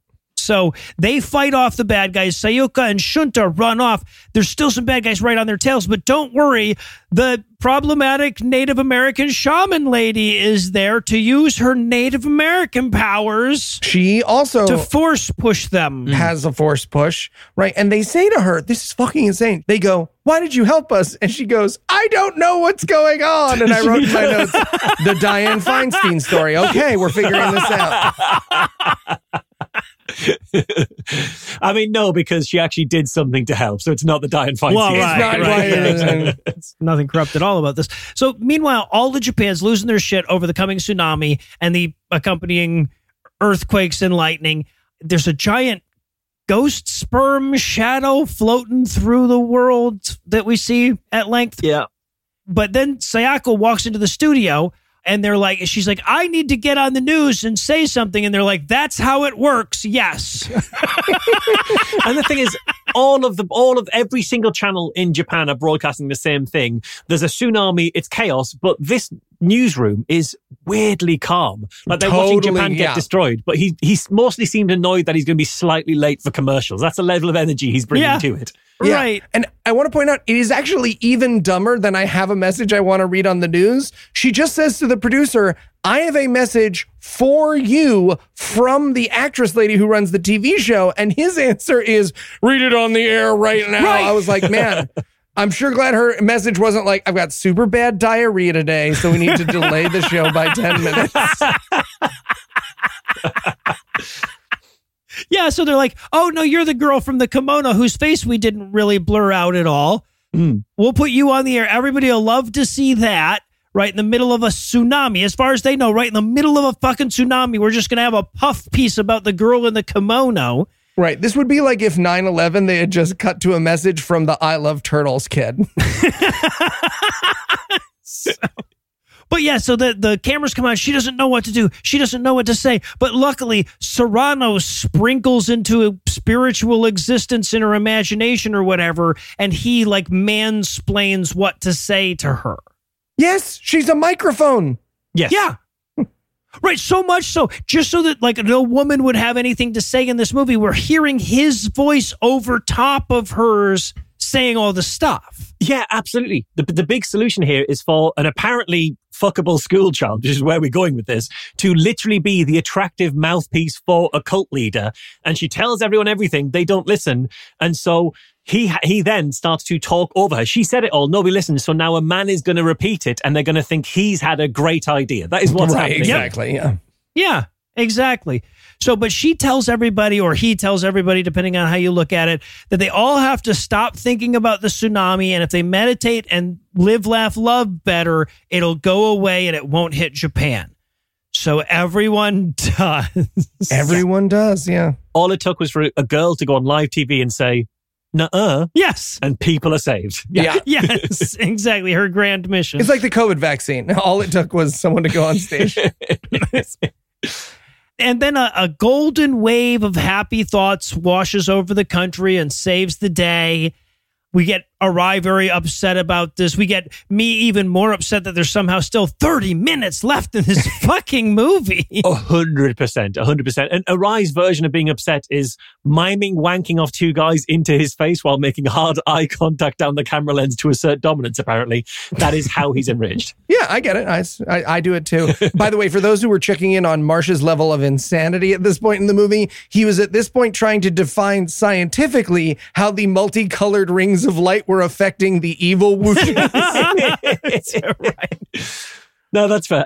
So they fight off the bad guys. Sayako and Shunta run off. There's still some bad guys right on their tails, but don't worry. The problematic Native American shaman lady is there to use her Native American powers She also to force push them. Mm. has a force push, right? And they say to her, This is fucking insane. They go, Why did you help us? And she goes, I don't know what's going on. And I wrote in my notes, The Dianne Feinstein story. Okay, we're figuring this out. I mean, no, because she actually did something to help. So it's not the Dianne Feinstein. Well, story. right, not right, right. yeah, exactly. Nothing corrupt at all about this. So, meanwhile, all the Japan's losing their shit over the coming tsunami and the accompanying earthquakes and lightning. There's a giant ghost sperm shadow floating through the world that we see at length. Yeah. But then Sayako walks into the studio and they're like, she's like, I need to get on the news and say something. And they're like, that's how it works. Yes. and the thing is, all of the all of every single channel in Japan are broadcasting the same thing. There's a tsunami, it's chaos, but this newsroom is weirdly calm. Like they're watching Japan get yeah. destroyed, but he he mostly seemed annoyed that he's going to be slightly late for commercials. That's the level of energy he's bringing Yeah. to it. Yeah. Right. And I want to point out, it is actually even dumber than I have a message I want to read on the news. She just says to the producer, I have a message for you from the actress lady who runs the TV show. And his answer is, read it on the air right now. Right. I was like, man. I'm sure glad her message wasn't like, I've got super bad diarrhea today, so we need to delay the show by 10 minutes. Yeah, so they're like, "Oh no, you're the girl from the kimono whose face we didn't really blur out at all. Hmm. We'll put you on the air. Everybody will love to see that." Right in the middle of a tsunami, as far as they know, right in the middle of a fucking tsunami, we're just gonna have a puff piece about the girl in the kimono. Right. This would be like if 9 11 they had just cut to a message from the I Love Turtles kid. But yeah, so the, the cameras come on. She doesn't know what to do. She doesn't know what to say. But luckily, Serrano sprinkles into a spiritual existence in her imagination or whatever, and he like mansplains what to say to her. yes, she's a microphone. Yes. Yeah. Right, so much so, just so that like no woman would have anything to say in this movie, we're hearing his voice over top of hers saying all the stuff. Yeah, absolutely. The, the big solution here is for an apparently fuckable school child, which is where we're going with this, to literally be the attractive mouthpiece for a cult leader. And she tells everyone everything. They don't listen. And so he, he then starts to talk over her. She said it all. Nobody listens. So now a man is going to repeat it and they're going to think he's had a great idea. That is what's right, happening. exactly. Yeah. Yeah, exactly. So, but she tells everybody, or he tells everybody, depending on how you look at it, that they all have to stop thinking about the tsunami. And if they meditate and live, laugh, love better, it'll go away and it won't hit Japan. So everyone does. Everyone does. Yeah. All it took was for a girl to go on live TV and say, nuh-uh, yes. and people are saved. Yeah. Yes, exactly. Her grand mission. It's like the COVID vaccine. All it took was someone to go on stage. And then a, a golden wave of happy thoughts washes over the country and saves the day. We get Arai very upset about this. We get me even more upset that there's somehow still 30 minutes left in this fucking movie. A hundred percent, a hundred percent. And Arai's version of being upset is miming wanking off two guys into his face while making hard eye contact down the camera lens to assert dominance. Apparently, that is how he's enraged. Yeah, I get it. I, I, I do it too. By the way, for those who were checking in on Marsh's level of insanity at this point in the movie, he was at this point trying to define scientifically how the multicolored rings of light were affecting the evil whoosh. right. No, that's fair.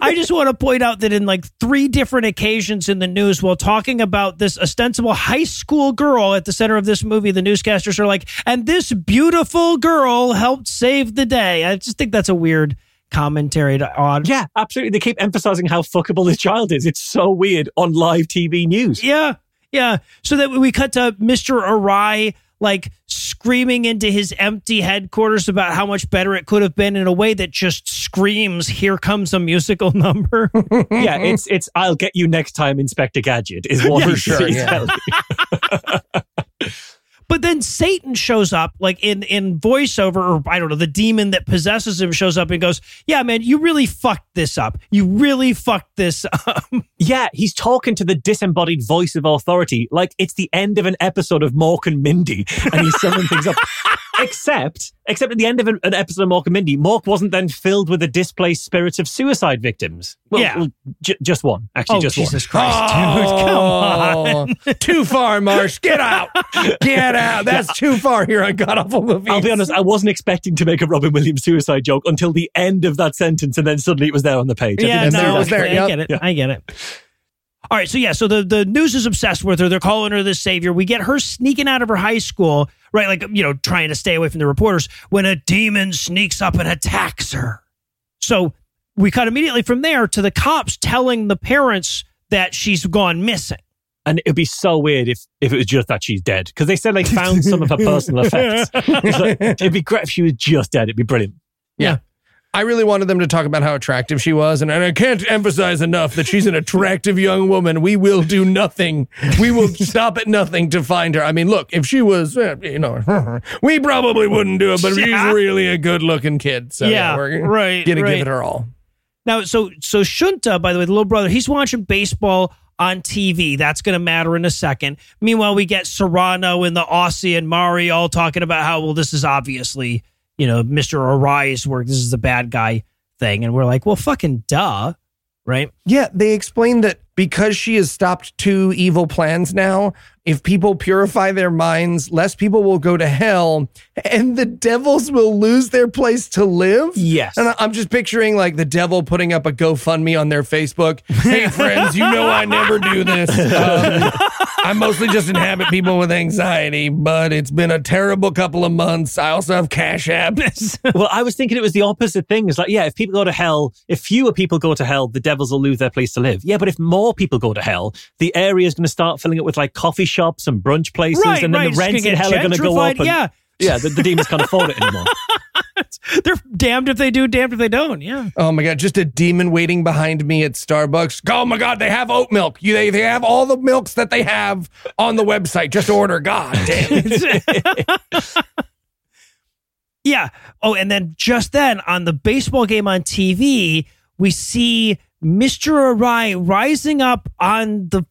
I just want to point out that in like three different occasions in the news, while talking about this ostensible high school girl at the center of this movie, the newscasters are like, and this beautiful girl helped save the day. I just think that's a weird commentary to odd. Yeah, absolutely. They keep emphasizing how fuckable this child is. It's so weird on live TV news. Yeah. Yeah. So that we cut to Mr. Arai like screaming into his empty headquarters about how much better it could have been in a way that just screams, here comes a musical number. yeah, it's it's I'll get you next time, Inspector Gadget, is what For he's sure, yeah. But then Satan shows up, like in in voiceover, or I don't know, the demon that possesses him shows up and goes, "Yeah, man, you really fucked this up. You really fucked this up." Yeah, he's talking to the disembodied voice of authority like it's the end of an episode of Mork and Mindy, and he's summing things up. Except, except at the end of an, an episode of Mork and Mindy, Mork wasn't then filled with the displaced spirits of suicide victims. Well, Yeah. well, j- just one, actually, oh just Jesus one. Christ, dude! Come on. Oh, too far, Marsh. Get out. Get out. That's too far here on God Awful Movies. I'll be honest, I wasn't expecting to make a Robin Williams suicide joke until the end of that sentence, and then suddenly it was there on the page. I Yeah, didn't no, it was there, I get it. I get it. All right, so yeah, so the the news is obsessed with her. They're calling her the savior. We get her sneaking out of her high school, right? Like you know, trying to stay away from the reporters when a demon sneaks up and attacks her. So we cut immediately from there to the cops telling the parents that she's gone missing. And it'd be so weird if, if it was just that she's dead. Because they said they found some of her personal effects. Like, it'd be great if she was just dead. It'd be brilliant. I really wanted them to talk about how attractive she was, and, and I can't emphasize enough that she's an attractive young woman. We will do nothing. We will stop at nothing to find her. I mean, look, if she was, uh, you know, we probably wouldn't do it, but Yeah. she's really a good-looking kid. So yeah, Yeah, we're right, gonna right. give it her all. Now, so so Shunta, by the way, the little brother, he's watching baseball on TV. That's going to matter in a second. Meanwhile, we get Serrano and the Aussie and Mari all talking about how well this is obviously you know Mister Arai's work. This is the bad guy thing, and we're like, well, fucking duh, right? Yeah, they explained that because she has stopped two evil plans now, if people purify their minds, less people will go to hell and the devils will lose their place to live. Yes. And I'm just picturing like the devil putting up a GoFundMe on their Facebook. Hey, friends, you know I never do this. Um, I mostly just inhabit people with anxiety, but it's been a terrible couple of months. I also have Cash App. well, I was thinking it was the opposite thing. It's like, yeah, if people go to hell, if fewer people go to hell, the devils will lose their place to live. Yeah, but if more people go to hell, the area is going to start filling it with like coffee shops and brunch places, right, and then right. the rents in hell are going to go up. And, yeah, yeah, the, the demons can't afford it anymore. they're damned if they do, damned if they don't. Yeah. Oh my god, just a demon waiting behind me at Starbucks. Oh my god, they have oat milk. You they, they have all the milks that they have on the website. Just order. God damn it. Yeah. Oh, and then just then on the baseball game on TV, we see Mr. Arai rising up on the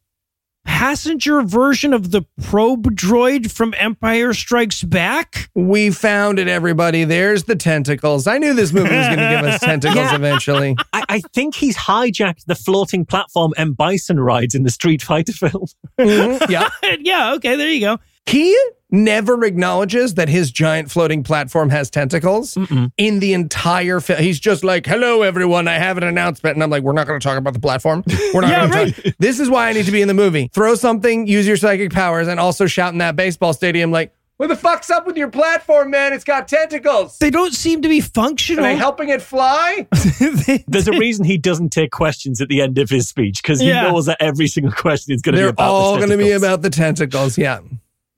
passenger version of the probe droid from Empire Strikes Back? We found it, everybody. There's the tentacles. I knew this movie was going to give us tentacles Yeah. eventually. I, I think he's hijacked the floating platform M. Bison rides in the Street Fighter film. Mhm, Yeah. yeah, okay, there you go. He never acknowledges that his giant floating platform has tentacles in the entire film. He's just like, "Hello, everyone. I have an announcement," and I'm like, "We're not going to talk about the platform. We're not Yeah, going to talk." This is why I need to be in the movie. Throw something, use your psychic powers, and also shout in that baseball stadium like, "What the fuck's up with your platform, man? It's got tentacles. They don't seem to be Are functional. they helping it fly?" There's a reason he doesn't take questions at the end of his speech because he Yeah. knows that every single question is going to be They're all going to be about the tentacles. Yeah.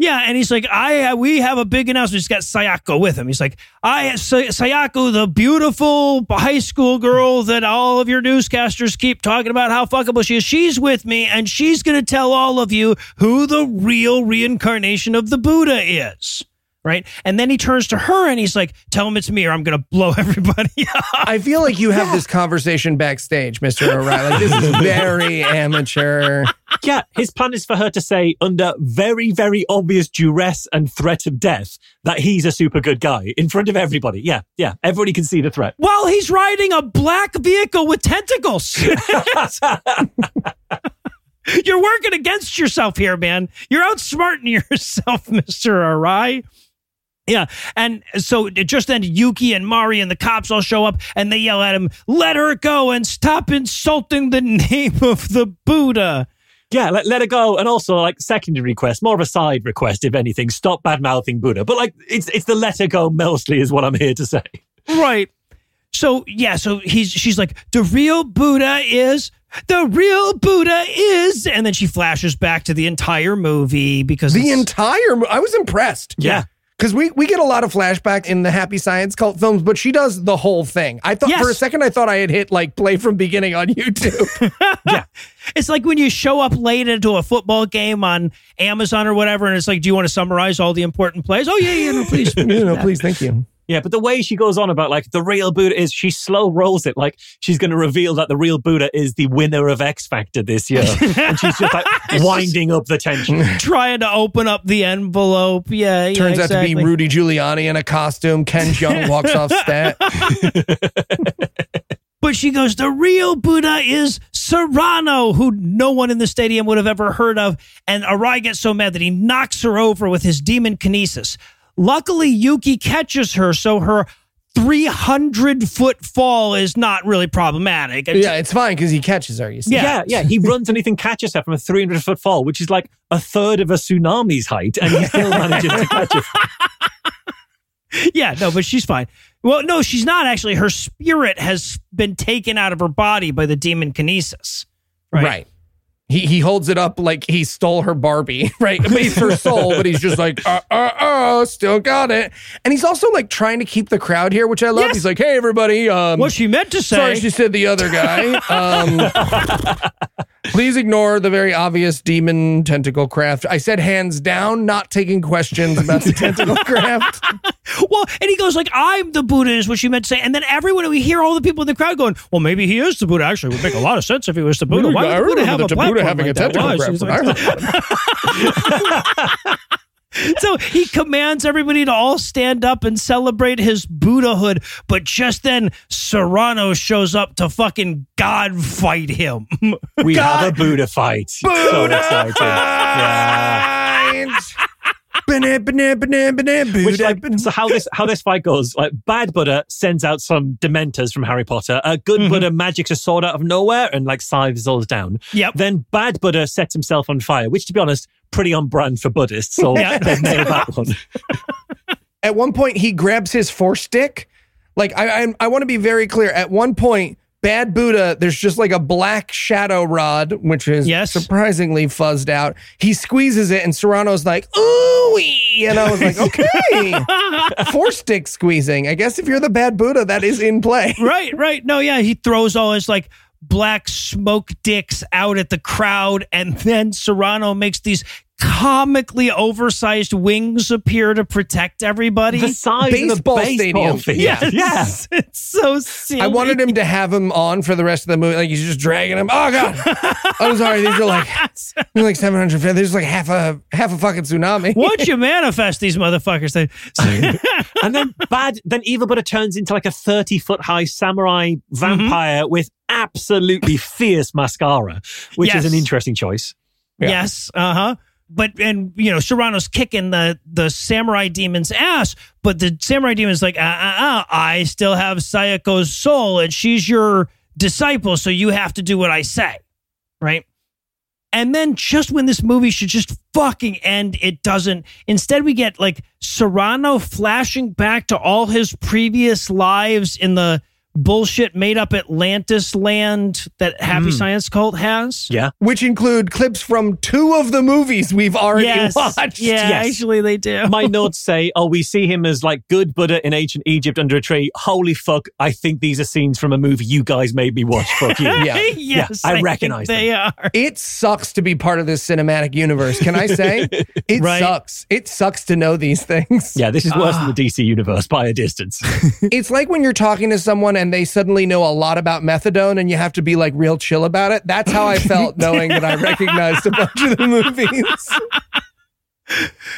Yeah, and he's like, I uh, we have a big announcement. He's got Sayako with him. He's like, I Say- Sayako, the beautiful high school girl that all of your newscasters keep talking about how fuckable she is. She's with me, and she's going to tell all of you who the real reincarnation of the Buddha is. Right, and then he turns to her and he's like, "Tell him it's me, or I'm going to blow everybody up." I feel like you have this conversation backstage, Mr. O'Reilly. Like this is very amateur. Yeah, his plan is for her to say, under very, very obvious duress and threat of death, that he's a super good guy in front of everybody. Yeah, yeah. Everybody can see the threat. While he's riding a black vehicle with tentacles. You're working against yourself here, man. You're outsmarting yourself, Mr. Arai. Yeah. And so just then Yuki and Mari and the cops all show up and they yell at him, let her go and stop insulting the name of the Buddha. Yeah, let, let it go. And also, like, secondary request, more of a side request, if anything. Stop bad mouthing Buddha. But, like, it's it's the let her go mostly, is what I'm here to say. Right. So yeah, so he's she's like, the real Buddha is the real Buddha is and then she flashes back to the entire movie because The entire I was impressed. Yeah. Because we, we get a lot of flashback in the Happy Science cult films, but she does the whole thing. I thought Yes. for a second I thought I had hit like play from beginning on YouTube. yeah. It's like when you show up late into a football game on Amazon or whatever, and it's like, do you want to summarize all the important plays? Oh yeah, yeah, no, please. you know, please, thank you. Yeah, but the way she goes on about, like, the real Buddha is, she slow rolls it. Like, she's going to reveal that the real Buddha is the winner of X Factor this year. and she's just, like, winding up the tension. Trying to open up the envelope. Yeah, yeah, Turns out to be Rudy Giuliani in a costume. Ken Jeong walks off stat. But she goes, the real Buddha is Serrano, who no one in the stadium would have ever heard of. And Arai gets so mad that he knocks her over with his demon kinesis. Luckily, Yuki catches her, so her 300 foot fall is not really problematic. It's- Yeah, it's fine because he catches her. You see. Yeah. Yeah, yeah. He runs and Ethan catches her from a 300 foot fall, which is like a third of a tsunami's height, and he still manages to catch her. Yeah, no, but she's fine. Well, no, she's not actually. Her spirit has been taken out of her body by the demon kinesis. Right. He, he holds it up like he stole her Barbie, right? But he's her soul, but he's just like, uh, uh, uh, still got it. And he's also like trying to keep the crowd here, which I love. Yes. He's like, hey, everybody. Um, What she meant to say. sorry, she said the other guy. Um, please ignore the very obvious demon tentacle craft. I said hands down, not taking questions about the tentacle craft. Well, and he goes like, "I'm the Buddha," is what she meant to say, and then everyone we hear all the people in the crowd going, "Well, maybe he is the Buddha." Actually, it would make a lot of sense if he was the Buddha. Why would the Buddha have a the platform Buddha having like a tentacle craft. like- I remember. so he commands everybody to all stand up and celebrate his Buddhahood, but just then Serrano shows up to fucking God fight him. We have a Buddha fight. So excited. Yeah. Which, like, so how this how this fight goes? Like, bad Buddha sends out some Dementors from Harry Potter. A good Buddha magics a sword out of nowhere and like scythes those down. Yep. Then bad Buddha sets himself on fire, which, to be honest, pretty on brand for Buddhists. So Yeah. they've nailed that one. at one point he grabs his force stick. Like I I, I want to be very clear. At one point, Bad Buddha, there's just like a black shadow rod, which is Yes. surprisingly fuzzed out. He squeezes it, and Serrano's like, ooh, and I was like, okay, force stick squeezing. I guess if you're the Bad Buddha, that is in play. right, right. No, yeah, he throws all his like black smoke dicks out at the crowd, and then Serrano makes these comically oversized wings appear to protect everybody. The size Baseball of the baseball stadium. field. Yes. Yeah. it's so silly. I wanted him to have him on for the rest of the movie. Like he's just dragging him. Oh god, I'm sorry. These are like they're like 700. feet. There's like half a half a fucking tsunami. Once you manifest these motherfuckers, they and then bad, then Evil Buddha turns into like a 30 foot high samurai vampire with absolutely fierce mascara, which Yes. is an interesting choice. Yeah. Yes, uh huh. But and you know, Serrano's kicking the the samurai demon's ass, but the samurai demon's like, uh, uh, I still have Sayako's soul, and she's your disciple, so you have to do what I say, right? And then just when this movie should just fucking end, it doesn't. Instead, we get like Serrano flashing back to all his previous lives in the bullshit made up Atlantis land that Happy hmm. Science Cult has. Yeah. Which include clips from two of the movies we've already Yes. watched. Yeah, Yes. actually they do. My notes say, oh, we see him as like good Buddha in ancient Egypt under a tree. Holy fuck. I think these are scenes from a movie you guys made me watch. Fuck you. Yeah. yes, I think recognize they are. It sucks to be part of this cinematic universe. Can I say? It Right. sucks. It sucks to know these things. Yeah, this is worse than the ah. DC universe by a distance. It's like when you're talking to someone and they suddenly know a lot about methadone and you have to be like real chill about it. That's how I felt knowing that I recognized a bunch of the movies.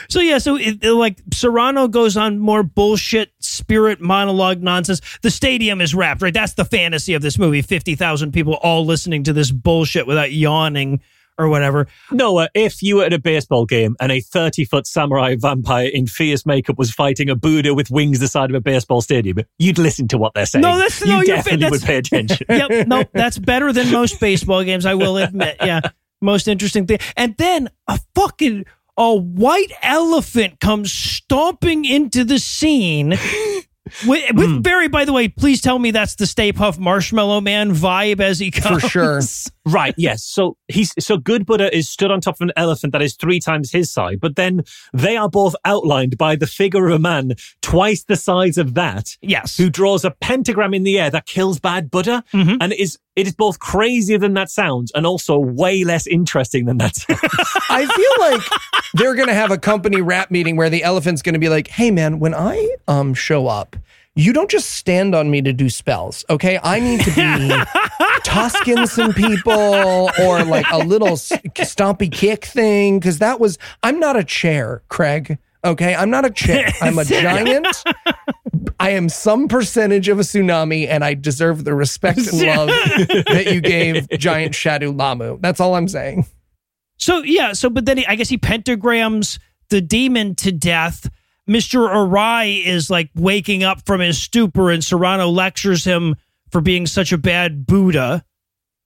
So yeah, so it, like Serrano goes on more bullshit spirit monologue nonsense. The stadium is rapt, right? That's the fantasy of this movie. Fifty thousand people all listening to this bullshit without yawning or whatever. Noah, if you were at a baseball game and a 30 foot samurai vampire in fierce makeup was fighting a Buddha with wings the side of a baseball stadium, you'd listen to what they're saying. No, that's- you no, you're definitely would that's- pay attention. yep, no, that's better than most baseball games. I will admit. Yeah, most interesting thing. And then a fucking a white elephant comes stomping into the scene. With, with Barry, by the way, please tell me that's the Stay Puft Marshmallow Man vibe as he comes. For sure. Right, yes. So he's so good Buddha is stood on top of an elephant that is three times his size, but then they are both outlined by the figure of a man twice the size of that, Yes. who draws a pentagram in the air that kills bad Buddha. Mhm. And is it is both crazier than that sounds and also way less interesting than that sounds. I feel like they're going to have a company rap meeting where the elephant's going to be like, "Hey man, when I um show up, you don't just stand on me to do spells, okay? I need to be tusking some people or like a little stompy kick thing cuz that was I'm not a chair, Craig. Okay, I'm not a chair. I'm a giant. I am some percentage of a tsunami, and I deserve the respect and love that you gave giant Shadu Lamu. That's all I'm saying. So yeah, so but then he, I guess he pentagrams the demon to death. Mr. Arai is like waking up from his stupor, and Serrano lectures him for being such a bad Buddha.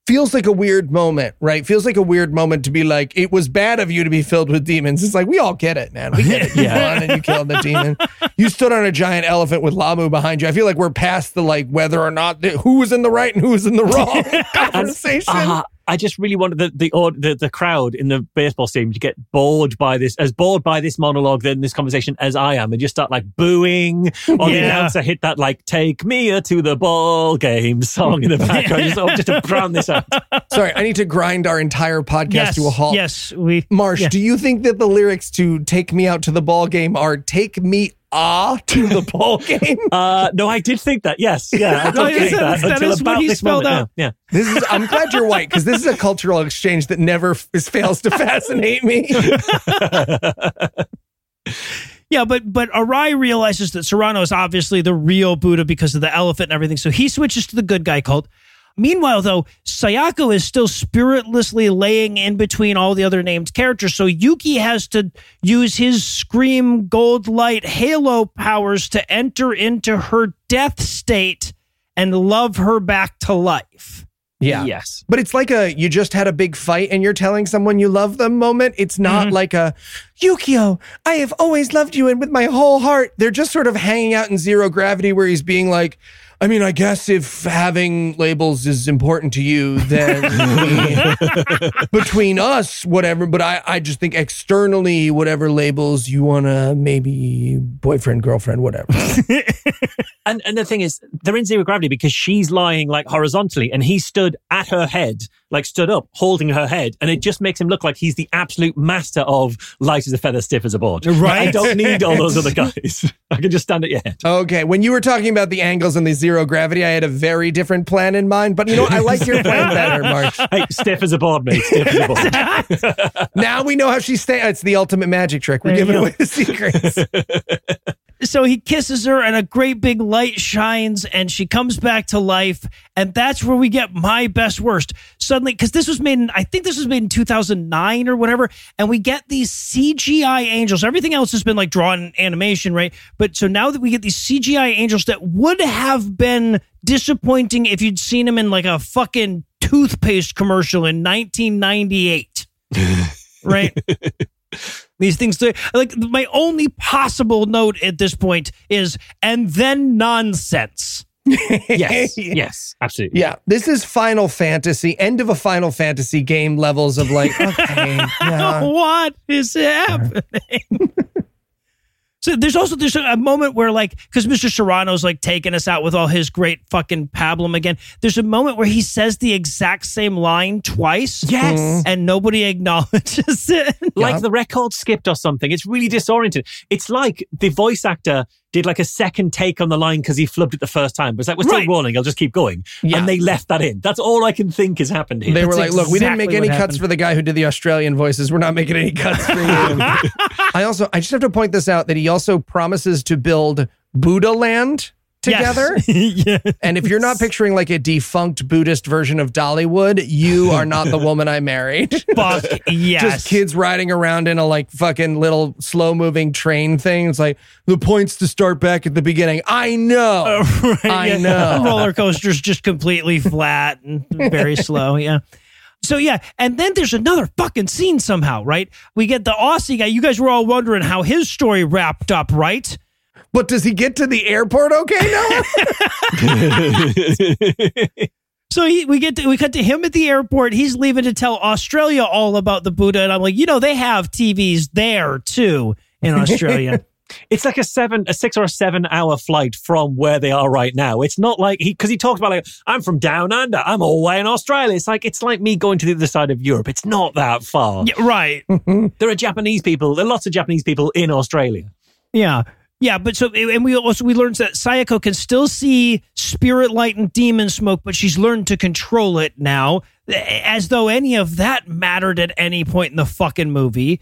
Feels like a weird moment, right? Feels like a weird moment to be like, it was bad of you to be filled with demons. It's like, we all get it, man. We get it. You Yeah. won and you killed the demon. You stood on a giant elephant with Lamu behind you. I feel like we're past the like whether or not who was in the right and who was in the wrong conversation. Uh, I just really wanted the the, aud- the the crowd in the baseball stadium to get bored by this, as bored by this monologue than this conversation as I am, and just start like booing, or the announcer hit that like "Take me to the ball game" song in the background, just, oh, just to drown this out. Sorry, I need to grind our entire podcast Yes, to a halt. yes, we. Marsh, Yeah. do you think that the lyrics to Take Me Out to the Ball Game are Take Me Ah to the Ball Game? Uh, no, I did think that. Yes, yeah, I did No, think yes, that, that- that until is what about he this spelled moment. out. Yeah, This is I'm glad you're white because this is a cultural exchange that never f- fails to fascinate me. Yeah, but but Arai realizes that Serrano is obviously the real Buddha because of the elephant and everything, so he switches to the good guy cult. Meanwhile, though, Sayako is still spiritlessly laying in between all the other named characters, so Yuki has to use his Scream Gold Light Halo powers to enter into her death state and love her back to life. Yeah. yes. But it's like a you just had a big fight and you're telling someone you love them moment. It's not mm-hmm. like a Yukio, I have always loved you and with my whole heart. They're just sort of hanging out in zero gravity where he's being like, I mean, I guess if having labels is important to you, then between us, whatever. But I, I just think externally, whatever labels you want to maybe boyfriend, girlfriend, whatever. And and the thing is, they're in zero gravity because she's lying like horizontally, and he stood at her head, like stood up, holding her head, and it just makes him look like he's the absolute master of light as a feather, stiff as a board. Right. I don't need all those other guys. I can just stand at your head. Okay, when you were talking about the angles and the zero gravity, I had a very different plan in mind. But you know, I like your plan better, Marsh. Hey, stiff as a board, mate. Stiff as a board. Now we know how she stays. It's the ultimate magic trick. We're There giving away the secrets. so he kisses her and a great big light shines and she comes back to life. And that's where we get my best worst. Suddenly because this was made in i think this was made in 2009 or whatever. And we get these cgi angels. Everything else has been like drawn in animation right? But so now that we get these cgi angels that would have been disappointing if you'd seen them in like a fucking toothpaste commercial in 1998 right these things like my only possible note at this point is and then nonsense Yes. Yes. Absolutely. Yeah, this is Final Fantasy, end of a Final Fantasy game levels of like, okay, yeah. what is happening so there's also there's a moment where like because mr serrano's like taking us out with all his great fucking pablum again there's a moment where he says the exact same line twice Yes. Mm-hmm. and nobody acknowledges it Like the record skipped or something. It's really disoriented. It's like the voice actor did like a second take on the line because he flubbed it the first time. But it's like, we're still Right. rolling. I'll just keep going. Yeah. And they left that in. That's all I can think has happened here. They were That's like, look, we didn't make any cuts happened. for the guy who did the Australian voices. We're not making any cuts for you. I also, I just have to point this out that he also promises to build Buddha land together. yeah And if you're not picturing like a defunct Buddhist version of Dollywood, you are not the woman I married. fuck yes Just kids riding around in a like fucking little slow moving train thing. It's like the points to start back at the beginning. I know. Right, I yeah. know. roller coaster's just completely flat and very slow. Yeah. So yeah, and then there's another fucking scene somehow, right? We get the Aussie guy. You guys were all wondering how his story wrapped up, right? But does he get to the airport okay now? So he, we get to, we cut to him at the airport. He's leaving to tell Australia all about the Buddha, and I'm like, you know, they have TVs there too in Australia. It's like a seven, a six or a seven hour flight from where they are right now. It's not like he, because he talks about like, I'm from down under, I'm all the way in Australia. It's like, it's like me going to the other side of Europe. It's not that far. yeah, right. There are Japanese people, there are lots of Japanese people in Australia. Yeah. Yeah, but so and we also we learned that Sayako can still see spirit light and demon smoke, but she's learned to control it now, as though any of that mattered at any point in the fucking movie.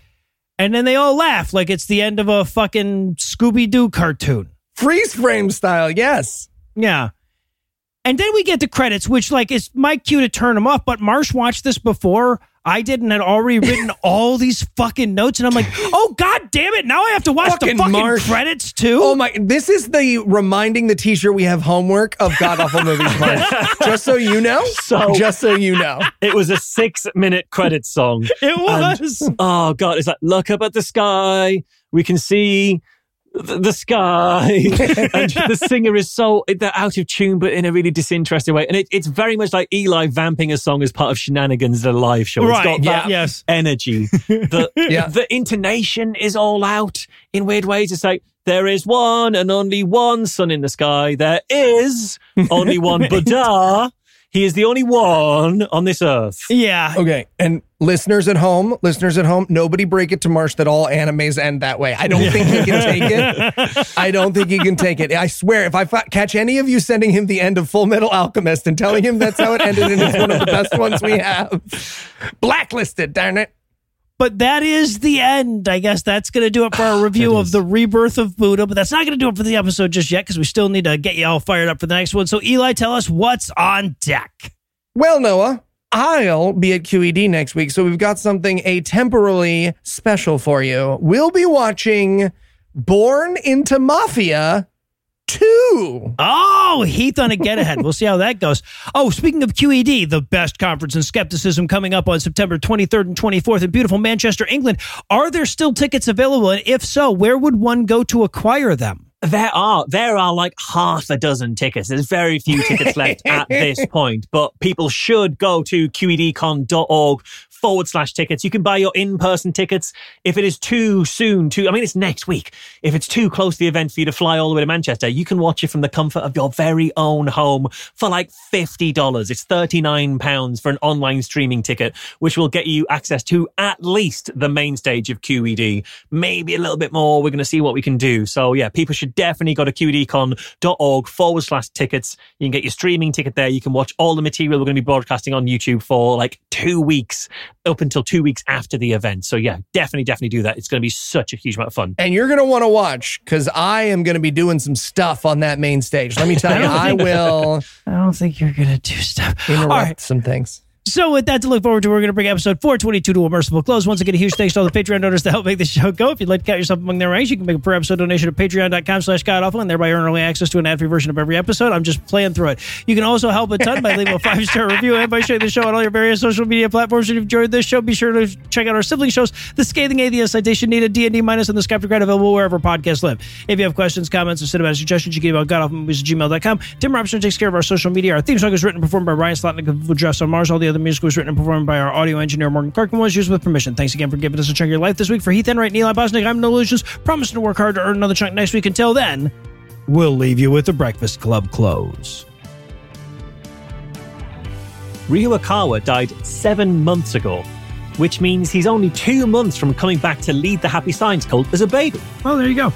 And then they all laugh like it's the end of a fucking Scooby Doo cartoon. Freeze frame style, yes. Yeah. And then we get the credits, which like is my cue to turn them off. But Marsh watched this before. I didn't had already written all these fucking notes, and I'm like, oh god damn it! Now I have to watch Fucking the fucking Marsh. credits too. Oh my! This is the reminding the teacher we have homework of god awful movies. Mark. just so you know. So- just so you know. It was a six minute credit song. It was. Oh God, it's like, look up at the sky. We can see the, the sky. and the singer is so, they're out of tune, but in a really disinterested way. And it, it's very much like Eli vamping a song as part of Shenanigans, the live show. Right, It's got that. Yes. energy. The, Yeah. the intonation is all out in weird ways. It's like, there is one and only one sun in the sky. There is only one Buddha. He is the only one on this earth. Yeah. Okay, and listeners at home, listeners at home, nobody break it to Marsh that all animes end that way. I don't think he can take it. I don't think he can take it. I swear, if I fi- catch any of you sending him the end of Full Metal Alchemist and telling him that's how it ended and it's one of the best ones we have, blacklisted. Darn it. But that is the end. I guess that's going to do it for our review of the rebirth of Buddha. But that's not going to do it for the episode just yet because we still need to get you all fired up for the next one. So, Eli, tell us what's on deck. Well, Noah, I'll be at QED next week, so we've got something atemporally special for you. We'll be watching Born into Mafia 2. Oh, Heath on a get ahead. We'll see how that goes. Oh, speaking of QED, the best conference in skepticism coming up on September 23rd and 24th in beautiful Manchester, England. Are there still tickets available? And if so, where would one go to acquire them? There are there are like half a dozen tickets. There's very few tickets left at this point, but people should go to qedcon.org forward slash tickets. You can buy your in-person tickets. If it is too soon to, I mean, it's next week. If it's too close to the event for you to fly all the way to Manchester, you can watch it from the comfort of your very own home for like $50. It's 39 pounds for an online streaming ticket, which will get you access to at least the main stage of QED, maybe a little bit more. We're going to see what we can do. So yeah, people should definitely go to qedcon.org forward slash tickets. You can get your streaming ticket there. You can watch all the material we're going to be broadcasting on YouTube for like two weeks up until two weeks after the event. So yeah, definitely, definitely do that. It's going to be such a huge amount of fun. And you're going to want to watch because I am going to be doing some stuff on that main stage. Let me tell you, I will I don't think you're gonna do stuff. interrupt right. some things. So with that to look forward to, we're going to bring episode 422 to a merciful close. Once again, a huge thanks to all the Patreon donors to help make this show go. If you'd like to count yourself among their ranks, you can make a per episode donation at patreon.com slash godawful and thereby earn early access to an ad-free version of every episode. I'm just playing through it. You can also help a ton by leaving a five-star review and by sharing the show on all your various social media platforms. If you've enjoyed this show, be sure to check out our sibling shows, The Scathing Atheist, Citation Needed, D&D Minus, and The Skepticrat available wherever podcasts live. If you have questions, comments, or cinematic suggestions, you can email godawfulmovies at gmail.com. Tim Robinson takes care of our social media. Our theme song is written and performed by Ryan Slotnick of Dress on Mars. All the other music was written and performed by our audio engineer, Morgan Clarke, and was used with permission. Thanks again for giving us a chunk of your life this week. For Heath Enwright, Eli Bosnick, I'm Noah Lugeons, promising to work hard to earn another chunk next week. Until then, we'll leave you with the Breakfast Club close. Ryuho Okawa died seven months ago, which means he's only two months from coming back to lead the Happy Science cult as a baby. Well, there you go.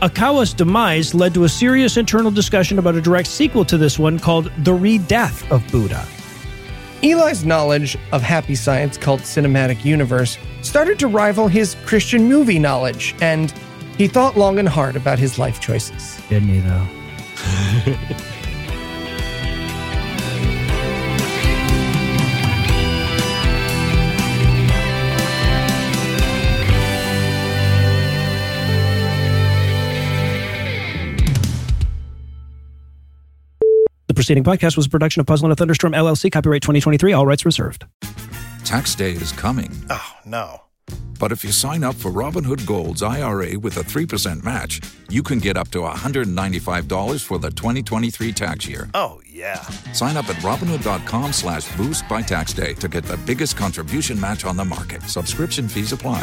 Okawa's demise led to a serious internal discussion about a direct sequel to this one called The Re-Death of Buddha. Eli's knowledge of Happy Science Cult Cinematic Universe started to rival his Christian movie knowledge, and he thought long and hard about his life choices. Didn't he, though? The preceding podcast was a production of Puzzle and a Thunderstorm LLC, copyright 2023, all rights reserved. Tax day is coming. Oh, no. But if you sign up for Robinhood Gold's IRA with a 3% match, you can get up to $195 for the 2023 tax year. Oh, yeah. Sign up at Robinhood.com slash boost by tax day to get the biggest contribution match on the market. Subscription fees apply.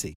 Agency.